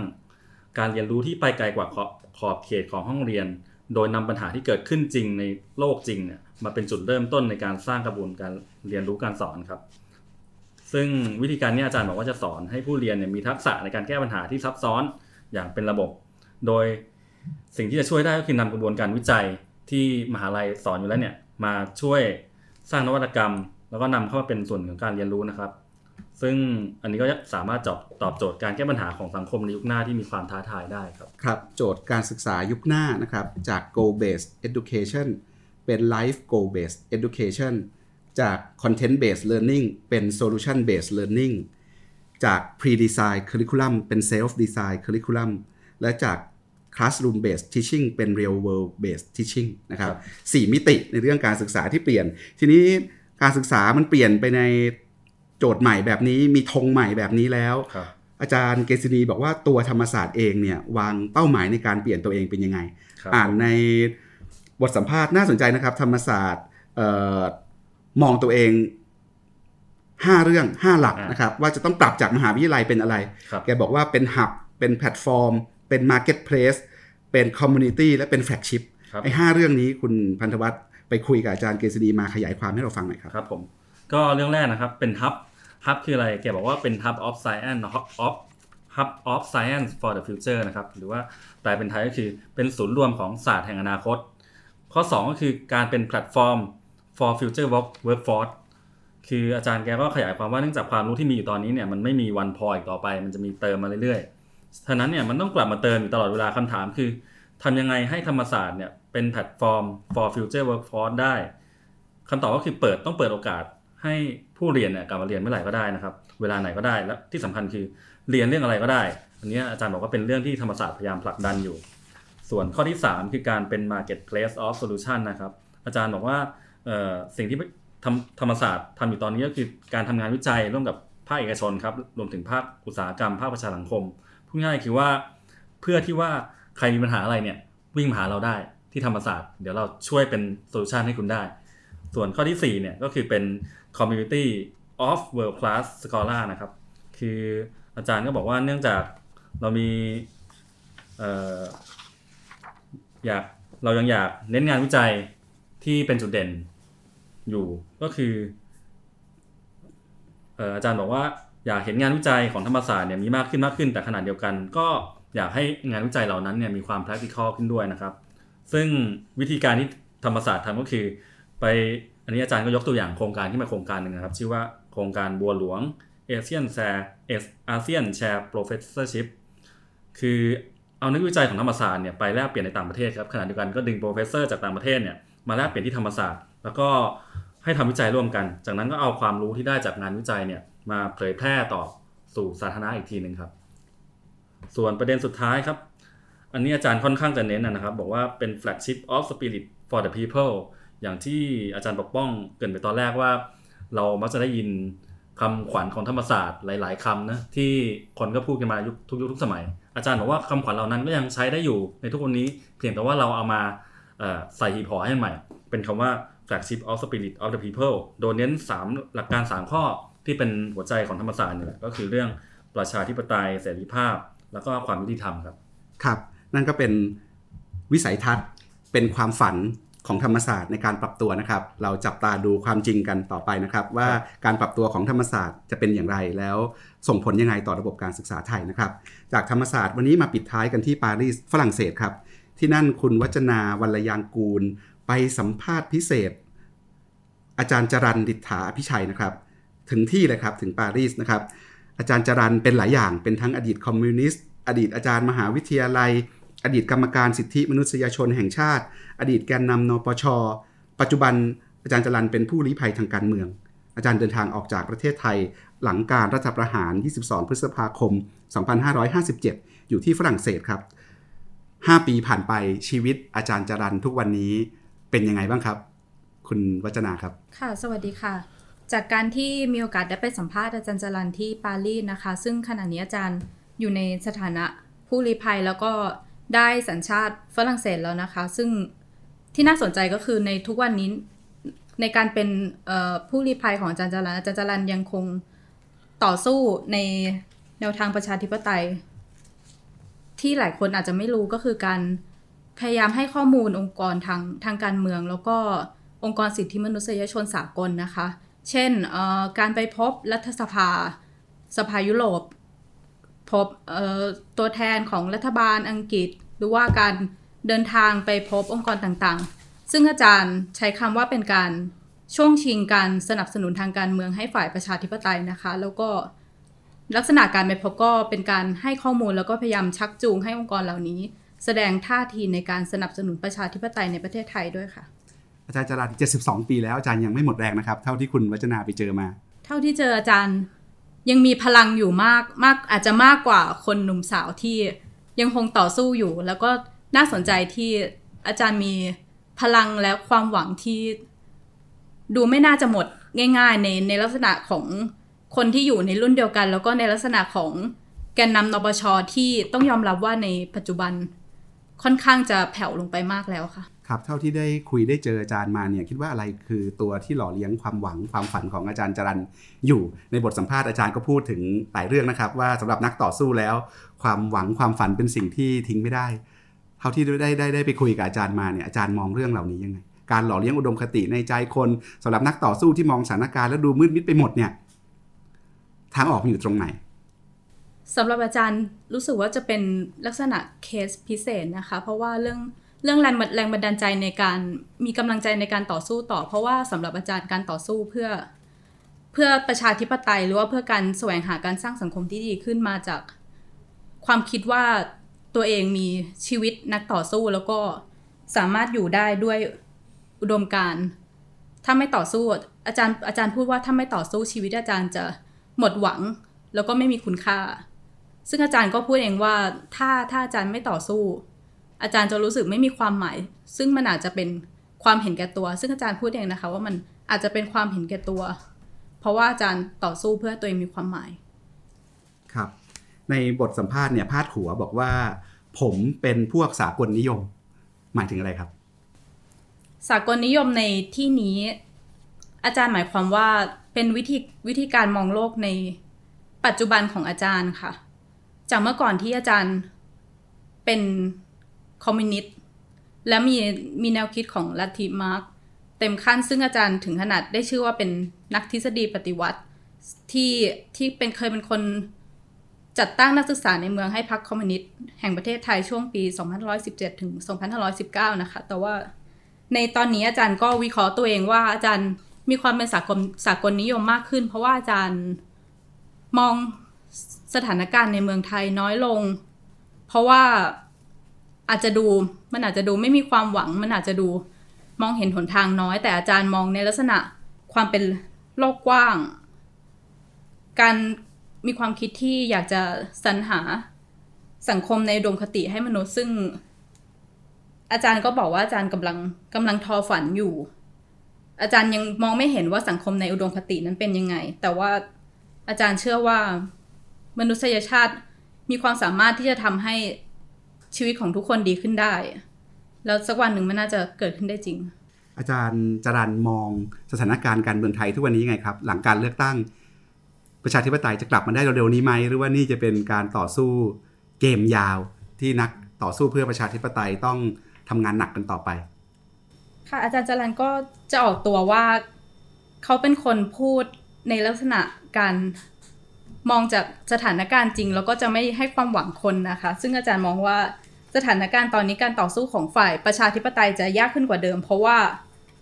การเรียนรู้ที่ไปไกลกว่าขอบขอบเขตของห้องเรียน โดยนำปัญหาที่เกิดขึ้นจริงในโลกจริงเนี่ยมาเป็นจุดเริ่มต้นในการสร้างกระบวนการเรียนรู้การสอนครับ ซึ่งวิธีการนี้อาจารย์บอกว่าจะสอนให้ผู้เรียนเนี่ยมีทักษะในการแก้ปัญหาที่ซับซ้อนอย่างเป็นระบบ โดยสิ่งที่จะช่วยได้ก็คือนำกระบวนการวิจัยที่มหาลัยสอนอยู่แล้วเนี่ยมาช่วยสร้างนวัตกรรม แล้วก็นำเข้ามาเป็นส่วนของการเรียนรู้นะครับ ซึ่งอันนี้ก็สามารถตอบตอบโจทย์การแก้ปัญหาของสังคมในยุคหน้าที่มีความท้าทายได้ครับ ครับ โจทย์การศึกษายุคหน้านะครับ จาก goal based education เป็น life goal based education จาก content based learning เป็น solution based learning จาก pre-design curriculum เป็น self design curriculum และจาก classroom based teaching เป็น real world based teaching นะครับครับสี่มิติในเรื่องการศึกษาที่เปลี่ยน ทีนี้การศึกษามันเปลี่ยนไปใน โจทย์ใหม่แบบนี้มีธงใหม่แบบนี้แล้วครับอาจารย์เกศินีบอกว่าตัวธรรมศาสตร์เองเนี่ยวางเป้าหมายในการเปลี่ยนตัวเองเป็นยังไงครับอ่านในบทสัมภาษณ์น่าสนใจนะครับ ธรรมศาสตร์เอ่อมองตัวเอง5เรื่อง5หลักอ่ะนะครับ ว่าจะต้องปรับจากมหาวิทยาลัยเป็นอะไรครับแกบอกว่าเป็น hub เป็นแพลตฟอร์ม เป็น marketplace เป็น community และเป็น flagshipครับไอ้ห้าเรื่องนี้คุณพันธวัฒน์ไปคุยกับอาจารย์เกษณีมาขยายความให้เราฟังหน่อยครับครับผมก็เรื่องแรกนะครับเป็น hub hub คืออะไรแกบอกว่าเป็น hub of science of hub of science for the future นะครับ หรือว่าแปลเป็นไทยก็คือเป็นศูนย์รวมของศาสตร์แห่งอนาคต ข้อ 2 ก็คือการเป็นแพลตฟอร์ม for future work workforce คืออาจารย์แกก็ขยายความว่าเนื่องจากความรู้ที่มีอยู่ตอนนี้เนี่ยมันไม่มีวันพออีกต่อไป มันจะมีเติมมาเรื่อยฉะนั้นเนี่ยมันต้องกลับมาเติมอยู่ตลอดเวลาคำถามคือทำยังไงให้ธรรมศาสตร์เนี่ยเป็นแพลตฟอร์ม for future workforce ได้คำตอบก็คือเปิดต้องเปิดโอกาส ให้ผู้เรียนเนี่ยกลับมาเรียนเมื่อไหร่ก็ได้นะครับ เวลาไหนก็ได้และที่สำคัญคือเรียนเรื่องอะไรก็ได้ อันนี้อาจารย์บอกว่าเป็นเรื่องที่ธรรมศาสตร์พยายามผลักดันอยู่ ส่วนข้อที่ 3 คือการเป็น marketplace of solution นะครับ อาจารย์บอกว่าสิ่งที่ธรรมศาสตร์ทำอยู่ตอนนี้ก็คือการทำงานวิจัยร่วมกับภาคเอกชนครับรวมถึงภาคอุตสาหกรรมภาคประชาสังคมพูดง่ายคือว่าเพื่อที่ว่าใครมีปัญหาอะไรเนี่ยวิ่งมาหาเราได้ที่ธรรมศาสตร์ เดี๋ยวเราช่วยเป็นโซลูชันให้คุณได้ ส่วนข้อที่4เนี่ยก็คือเป็น community of world class scholar นะครับ คืออาจารย์ก็บอกว่าเนื่องจากเรามีอยากเรายังอยากเน้นงานวิจัยที่เป็นจุดเด่นอยู่ก็คือเอ่ออาจารย์บอกว่าอยากเห็นงานวิจัยของธรรมศาสตร์เนี่ยมีมากขึ้นมากขึ้นแต่ขนาดเดียวกัน ก็อยากให้งานวิจัยเหล่านั้นเนี่ยมีความ practical ขึ้นด้วยนะครับ ซึ่งวิธีการที่ธรรมศาสตร์ทำก็คือไป อันนี้อาจารย์ก็ยกตัวอย่างโครงการที่มาโครงการหนึ่งนะครับ ชื่อว่าโครงการบัวหลวง ASEAN Share ASEAN Share Professorship คือเอานักวิจัยของธรรมศาสตร์เนี่ยไปแลกเปลี่ยนในต่างประเทศครับขณะเดียวกันก็ดึง professor จากต่างประเทศเนี่ยมาแลกเปลี่ยนที่ธรรมศาสตร์ แล้วก็ให้ทำวิจัยร่วมกัน จากนั้นก็เอาความรู้ที่ได้จากงานวิจัยเนี่ยมาเผยแพร่ต่อสู่สาธารณะอีกทีหนึ่งครับ ส่วนประเด็นสุดท้ายครับ อันนี้อาจารย์ค่อนข้างจะเน้นนะครับ บอกว่าเป็น flagship of spirit for the people อย่างที่อาจารย์ปกป้องเกริ่นไปตอนแรกว่า เรามักจะได้ยินคำขวัญของธรรมศาสตร์หลาย ๆคำนะที่คนก็พูดกันมายุคทุกยุคทุกสมัย อาจารย์บอกว่าคำขวัญเหล่านั้นก็ยังใช้ได้อยู่ในทุกวันนี้ เพียงแต่ว่าเราเอามาใส่หีบห่อให้ใหม่ เป็นคำว่า flagship of spirit of the people โดยเน้น 3 หลักการ 3 ข้อที่เป็นหัวใจของธรรมศาสตร์นี่แหละก็คือเรื่องประชาธิปไตยเสรีภาพ แล้วก็ความยุติธรรมครับ ครับ นั่นก็เป็นวิสัยทัศน์เป็นความฝัน ของธรรมศาสตร์ในการปรับตัวนะครับ เราจับตาดูความจริงกันต่อไปนะครับ ว่าการปรับตัวของธรรมศาสตร์จะเป็นอย่างไรแล้วส่งผลยังไงต่อระบบการศึกษาไทยนะครับ จากธรรมศาสตร์วันนี้มาปิดท้ายกันที่ปารีสฝรั่งเศสครับ ที่นั่นคุณวัจนาวัลยางกูล ไปสัมภาษณ์พิเศษ อาจารย์จรันดิษฐาอภิชัยนะครับ ถึงที่เลยครับถึงปารีสนะครับ อาจารย์จรันเป็นหลายอย่างเป็นทั้งอดีตคอมมิวนิสต์อดีตอาจารย์มหาวิทยาลัย อดีตกรรมการสิทธิมนุษยชนแห่งชาติ อดีตแกนนำนปช ปัจจุบันอาจารย์จรันเป็นผู้ลี้ภัยทางการเมือง อาจารย์เดินทางออกจากประเทศไทย หลังการรัฐประหาร 22 พฤษภาคม 2557 อยู่ที่ฝรั่งเศสครับ 5 ปีผ่านไปชีวิตอาจารย์จรันทุกวันนี้เป็นยังไงบ้างครับ คุณวัจนาครับ ค่ะ สวัสดีค่ะ จากการที่มีโอกาสได้ไปสัมภาษณ์อาจารย์จรันที่ปารีสนะคะ ซึ่งขณะนี้อาจารย์อยู่ในสถานะผู้ลี้ภัยแล้วก็ ได้สัญชาติฝรั่งเศสแล้วนะคะ ซึ่งที่น่าสนใจก็คือในทุกวันนี้ในการเป็นผู้ลี้ภัยของอาจารย์จรันอาจารย์จรันยังคงต่อสู้ในแนวทางประชาธิปไตย ที่หลายคนอาจจะไม่รู้ก็คือการพยายามให้ข้อมูลองค์กรทางทางการเมือง แล้วก็องค์กรสิทธิมนุษยชนสากลนะคะ เช่นการไปพบรัฐสภาสภายุโรป พบเอ่อตัวแทนของรัฐบาลอังกฤษ หรือว่าการเดินทางไปพบองค์กรต่างๆ ซึ่งอาจารย์ใช้คำว่าเป็นการช่วงชิงการสนับสนุนทางการเมืองให้ฝ่ายประชาธิปไตยนะคะ แล้วก็ลักษณะการไปพบก็เป็นการให้ข้อมูลแล้วก็พยายามชักจูงให้องค์กรเหล่านี้ แสดงท่าทีในการสนับสนุนประชาธิปไตยในประเทศไทยด้วยค่ะ อาจารย์จรัน72 ปีแล้วอาจารย์ยังไม่หมดแรงนะครับ เท่าที่คุณวัจนาไปเจอมา เท่าที่เจออาจารย์ ยังมีพลังอยู่มากมากอาจจะมากกว่าคนหนุ่มสาวที่ยังคงต่อสู้อยู่ แล้วก็น่าสนใจที่อาจารย์มีพลังและความหวังที่ ดูไม่น่าจะหมดง่าย ๆ ในในลักษณะของคนที่อยู่ในรุ่นเดียวกัน แล้วก็ในลักษณะของแกนนำนปชที่ต้องยอมรับว่าในปัจจุบันค่อนข้างจะแผ่วลงไปมากแล้วค่ะ ครับเท่าที่ได้คุยได้เจออาจารย์มาเนี่ยคิดว่าอะไรคือตัวที่หล่อเลี้ยงความหวังความฝันของอาจารย์จรันอยู่ในบทสัมภาษณ์อาจารย์ก็พูดถึงหลายเรื่องนะครับ ว่าสำหรับนักต่อสู้แล้ว ความหวังความฝันเป็นสิ่งที่ทิ้งไม่ได้ เท่าที่ได้ได้ได้ไปคุยกับอาจารย์มาเนี่ยอาจารย์มองเรื่องเหล่านี้ยังไงการหล่อเลี้ยงอุดมคติในใจคนสำหรับนักต่อสู้ที่มองสถานการณ์แล้วดูมืดมิดไปหมดเนี่ยทางออกมันอยู่ตรงไหนสำหรับอาจารย์รู้สึกว่าจะเป็นลักษณะเคสพิเศษนะคะ เพราะว่าเรื่อง เรื่องแรงแรงบันดาลใจในการมีกำลังใจในการต่อสู้ต่อ เพราะว่าสำหรับอาจารย์การต่อสู้เพื่อ เพื่อประชาธิปไตยหรือว่าเพื่อการแสวงหาการสร้างสังคมที่ดีขึ้นมาจาก ความคิดว่าตัวเองมีชีวิตนักต่อสู้แล้วก็สามารถอยู่ได้ด้วยอุดมการถ้าไม่ต่อสู้ อาจารย์อาจารย์พูดว่าถ้าไม่ต่อสู้ชีวิตอาจารย์จะหมดหวัง แล้วก็ไม่มีคุณค่า ซึ่งอาจารย์ก็พูดเองว่าถ้าถ้าอาจารย์ไม่ต่อสู้ อาจารย์จะรู้สึกไม่มีความหมาย ซึ่งมันอาจจะเป็นความเห็นแก่ตัว ซึ่งอาจารย์พูดเองนะคะ ว่ามันอาจจะเป็นความเห็นแก่ตัว เพราะว่าอาจารย์ต่อสู้เพื่อตัวเองมีความหมาย ครับ ในบทสัมภาษณ์เนี่ยพาดหัวบอกว่า ผมเป็นพวกสากลนิยม หมายถึงอะไรครับ สากลนิยมในที่นี้ อาจารย์หมายความว่าเป็นวิธีวิธีการมองโลกในปัจจุบันของอาจารย์ค่ะ จากเมื่อก่อนที่อาจารย์เป็น คอมมิวนิสต์และมีมีแนวคิดของลัทธิมาร์กซ์เต็มขั้นซึ่งอาจารย์ถึงขนาดได้ชื่อว่าเป็นนักทฤษฎีปฏิวัติ ที่ที่เป็นเคยเป็นคนจัดตั้งนักศึกษาในเมืองให้พรรคคอมมิวนิสต์แห่งประเทศไทยช่วงปี 2517 ถึง 2519 นะคะ แต่ว่าในตอนนี้อาจารย์ก็วิเคราะห์ตัวเองว่าอาจารย์มีความเป็นสากลสากลนิยมมากขึ้น เพราะว่าอาจารย์มองสถานการณ์ในเมืองไทยน้อยลง เพราะว่า อาจจะดูมันอาจจะดูไม่มีความหวัง มันอาจจะดูมองเห็นหนทางน้อย แต่อาจารย์มองในลักษณะความเป็นโลกกว้าง การมีความคิดที่อยากจะสรรหาสังคมในอุดมคติให้มนุษย์ซึ่ง อาจารย์ก็บอกว่าอาจารย์กำลังกำลังทอฝันอยู่ อาจารย์ยังมองไม่เห็นว่าสังคมในอุดมคตินั้นเป็นยังไง แต่ว่าอาจารย์เชื่อว่ามนุษยชาติมีความสามารถที่จะทำให้ ชีวิตของทุกคนดีขึ้นได้ แล้วสักวันหนึ่งมันน่าจะเกิดขึ้นได้จริง อาจารย์จรันมองสถานการณ์การเมืองไทยทุกวันนี้ยังไงครับ หลังการเลือกตั้ง ประชาธิปไตยจะกลับมาได้เร็วๆนี้ไหมหรือว่านี่จะเป็นการต่อสู้เกมยาวที่นักต่อสู้เพื่อประชาธิปไตยต้องทำงานหนักกันต่อไป ค่ะอาจารย์จรันก็จะออกตัวว่าเขาเป็นคนพูดในลักษณะการมองจากสถานการณ์จริง แล้วก็จะไม่ให้ความหวังคนนะคะ ซึ่งอาจารย์มองว่า สถานการณ์ตอนนี้การต่อสู้ของฝ่ายประชาธิปไตยจะยากขึ้นกว่าเดิม เพราะว่า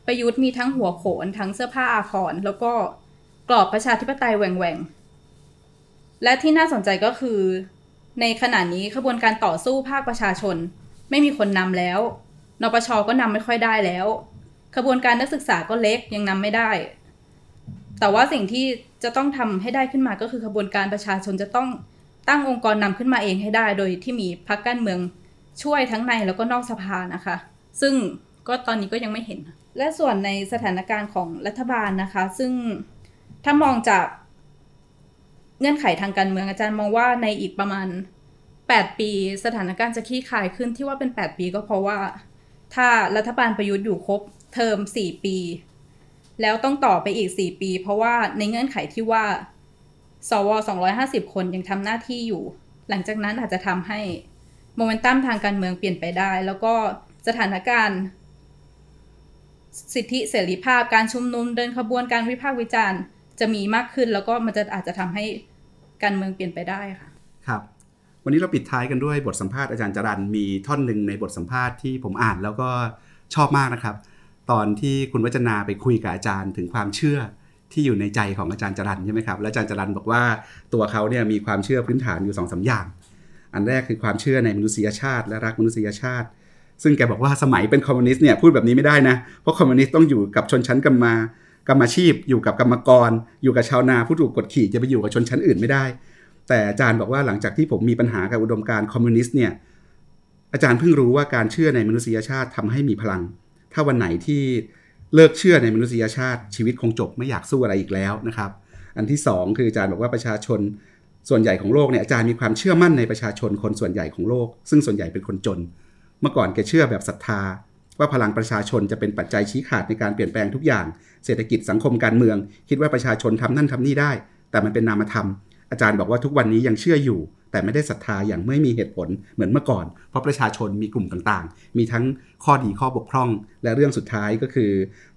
ประยุทธ์มีทั้งหัวโขนทั้งเสื้อผ้าอาภรณ์แล้วก็กรอบประชาธิปไตยแหว่งแหวงๆ และที่น่าสนใจก็คือ ในขณะนี้ขบวนการต่อสู้ภาคประชาชน ไม่มีคนนำแล้ว นปชก็นำไม่ค่อยได้แล้วขบวนการนักศึกษาก็เล็กยังนำไม่ได้ แต่ว่าสิ่งที่จะต้องทำให้ได้ขึ้นมาก็คือขบวนการประชาชนจะต้องตั้งองค์กรนำขึ้นมาเองให้ได้ โดยที่มีพรรคการเมือง ช่วยทั้งในแล้วก็นอกสภานะคะ ซึ่งก็ตอนนี้ก็ยังไม่เห็น และส่วนในสถานการณ์ของรัฐบาลนะคะ ซึ่งถ้ามองจากเงื่อนไขทางการเมืองอาจารย์มองว่าในอีกประมาณ 8 ปี สถานการณ์จะคลี่คลายขึ้นที่ว่าเป็น 8 ปีก็เพราะว่า ถ้ารัฐบาลประยุทธ์อยู่ครบเทอม 4 ปี แล้วต้องต่อไปอีก 4 ปี เพราะว่าในเงื่อนไขที่ว่า สว 250 คนยังทำหน้าที่อยู่ หลังจากนั้นอาจจะทำให้ โมเมนตัมทางการเมืองเปลี่ยนไปได้ แล้วก็สถานการณ์ สิทธิเสรีภาพการชุมนุมเดินขบวนการวิพากษ์วิจารณ์จะมีมากขึ้น แล้วก็มันจะอาจจะทำให้การเมืองเปลี่ยนไปได้ค่ะ ครับวันนี้เราปิดท้ายกันด้วยบทสัมภาษณ์อาจารย์จรันมีท่อนหนึ่งในบทสัมภาษณ์ที่ผมอ่านแล้วก็ชอบมากนะครับ ตอนที่คุณวัจนาไปคุยกับอาจารย์ถึงความเชื่อที่อยู่ในใจของอาจารย์จรันใช่ไหมครับ และอาจารย์จรันบอกว่าตัวเขาเนี่ยมีความเชื่อพื้นฐานอยู่สองสาอย่าง อันแรกคือความเชื่อในมนุษยชาติ และรักมนุษยชาติ ซึ่งแกบอกว่าสมัยเป็นคอมมิวนิสต์เนี่ยพูดแบบนี้ไม่ได้นะ เพราะคอมมิวนิสต์ต้องอยู่กับชนชั้นกรรมากรรมอาชีพ อยู่กับกรรมกร อยู่กับชาวนาผู้ถูกกดขี่จะไปอยู่กับชนชั้นอื่นไม่ได้ แต่อาจารย์บอกว่าหลังจากที่ผมมีปัญหากับอุดมการณ์คอมมิวนิสต์เนี่ยอาจารย์เพิ่งรู้ว่าการเชื่อในมนุษยชาติทำให้มีพลัง ถ้าวันไหนที่เลิกเชื่อในมนุษยชาติชีวิตคงจบไม่อยากสู้อะไรอีกแล้วนะครับ อันที่สองคืออาจารย์บอกว่าประชาชน ส่วนใหญ่ของโลกเนี่ยอาจารย์มีความเชื่อมั่นในประชาชนคนส่วนใหญ่ของโลก ซึ่งส่วนใหญ่เป็นคนจน เมื่อก่อนแกเชื่อแบบศรัทธา ว่าพลังประชาชนจะเป็นปัจจัยชี้ขาดในการเปลี่ยนแปลงทุกอย่าง เศรษฐกิจสังคมการเมือง คิดว่าประชาชนทำนั่นทำนี่ได้ แต่มันเป็นนามธรรม อาจารย์บอกว่าทุกวันนี้ยังเชื่ออยู่ แต่ไม่ได้ศรัทธาอย่างไม่มีเหตุผลเหมือนเมื่อก่อน เพราะประชาชนมีกลุ่มต่างๆ มีทั้งข้อดีข้อบกพร่อง และเรื่องสุดท้ายก็คือ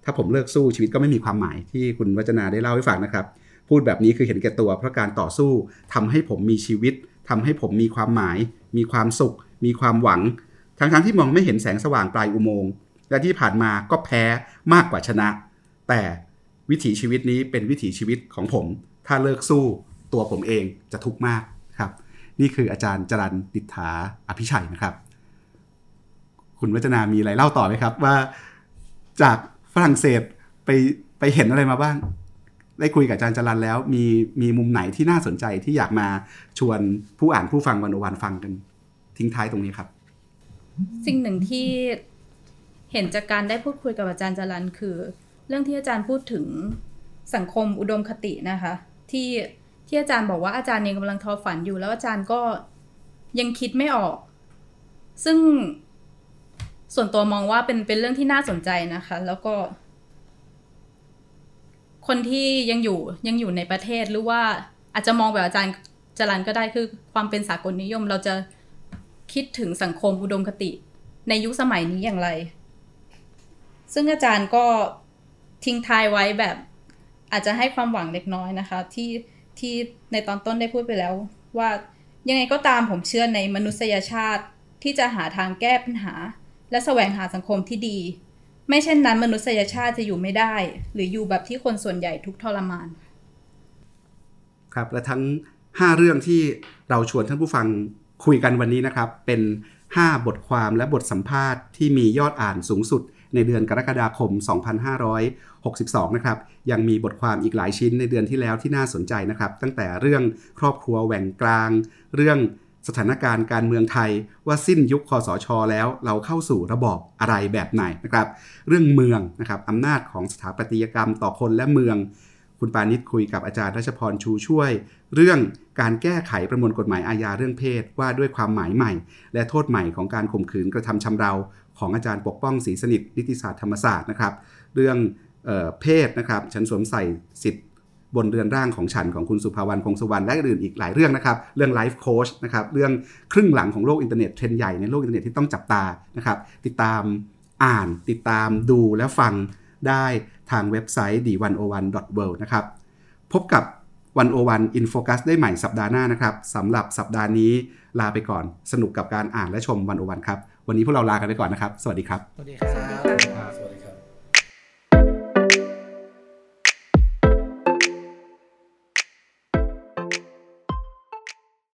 ถ้าผมเลิกสู้ชีวิตก็ไม่มีความหมายที่คุณวัจนาได้เล่าให้ฟังนะครับ พูดแบบนี้คือเห็นแก่ตัว เพราะการต่อสู้ทำให้ผมมีชีวิตทำให้ผมมีความหมาย มีความสุข มีความหวัง ทั้งๆที่มองไม่เห็นแสงสว่างปลายอุโมงค์และที่ผ่านมาก็แพ้มากกว่าชนะ แต่วิถีชีวิตนี้เป็นวิถีชีวิตของผม ถ้าเลิกสู้ตัวผมเองจะทุกข์มากครับ นี่คืออาจารย์จรันดิษฐาอภิชัยนะครับ คุณวัจนามีอะไรเล่าต่อไหมครับว่าจากฝรั่งเศสไปไปเห็นอะไรมาบ้าง ได้คุยกับอาจารย์จรันแล้วมีมีมุมไหนที่น่าสนใจที่อยากมาชวนผู้อ่านผู้ฟังวันโอวันฟังกัน ทิ้งท้ายตรงนี้ครับ สิ่งหนึ่งที่เห็นจากการได้พูดคุยกับอาจารย์จรันคือ เรื่องที่อาจารย์พูดถึงสังคมอุดมคตินะคะ ที่ที่อาจารย์บอกว่าอาจารย์ยังกำลังทอฝันอยู่ แล้วอาจารย์ก็ยังคิดไม่ออก ซึ่งส่วนตัวมองว่าเป็นเป็นเรื่องที่น่าสนใจนะคะ แล้วก็ คนที่ยังอยู่ยังอยู่ในประเทศหรือว่าอาจจะมองแบบอาจารย์จรันก็ได้คือความเป็นสากลนิยม เราจะคิดถึงสังคมอุดมคติ ในยุคสมัยนี้อย่างไร ซึ่งอาจารย์ก็ทิ้งท้ายไว้แบบอาจจะให้ความหวังเล็กน้อยนะคะ ที่ที่ในตอนต้นได้พูดไปแล้ว ว่ายังไงก็ตามผมเชื่อในมนุษยชาติที่จะหาทางแก้ปัญหา และแสวงหาสังคมที่ดี ไม่เช่นนั้นมนุษยชาติจะอยู่ไม่ได้ หรืออยู่แบบที่คนส่วนใหญ่ทุกทรมาน ครับและทั้ง 5 เรื่องที่เราชวนท่านผู้ฟังคุยกันวันนี้นะครับ เป็น 5 บทความและบทสัมภาษณ์ที่มียอดอ่านสูงสุดในเดือนกรกฎาคม 2562 นะครับ ยังมีบทความอีกหลายชิ้นในเดือนที่แล้วที่น่าสนใจนะครับ ตั้งแต่เรื่องครอบครัวแหว่งกลาง เรื่อง สถานการณ์การเมืองไทย ว่าสิ้นยุคคอสชแล้วเราเข้าสู่ระบอบอะไรแบบไหนนะครับ เรื่องเมืองนะครับอำนาจของสถาปัตยกรรมต่อคนและเมือง คุณปานิชคุยกับอาจารย์รัชพรชูช่วย เรื่องการแก้ไขประมวลกฎหมายอาญาเรื่องเพศว่าด้วยความหมายใหม่ และโทษใหม่ของการข่มขืนกระทำชำเรา ของอาจารย์ปกป้องศรีสนิทนิติศาสตร์ธรรมศาสตร์นะครับ เรื่องเออเพศนะครับฉันสวมใส่สิทธิ บนเรือนร่างของฉันของคุณสุภาวรรณพงสุวรรณและอื่นอีกหลายเรื่องนะครับ เรื่อง life coach นะครับเรื่องครึ่งหลังของโลกอินเทอร์เน็ตเทรนใหญ่ในโลกอินเทอร์เน็ตที่ต้องจับตานะครับติดตามอ่านติดตามดูและฟังได้ทางเว็บไซต์ the 1 0 1 world นะครับพบกับ One O One in Focus ได้ใหม่สัปดาห์หน้านะครับสำหรับสัปดาห์นี้ลาไปก่อนสนุกกับการอ่านและชม One O One ครับ วันนี้พวกเราลากันไปก่อนนะครับ สวัสดีครับ สวัสดีครับ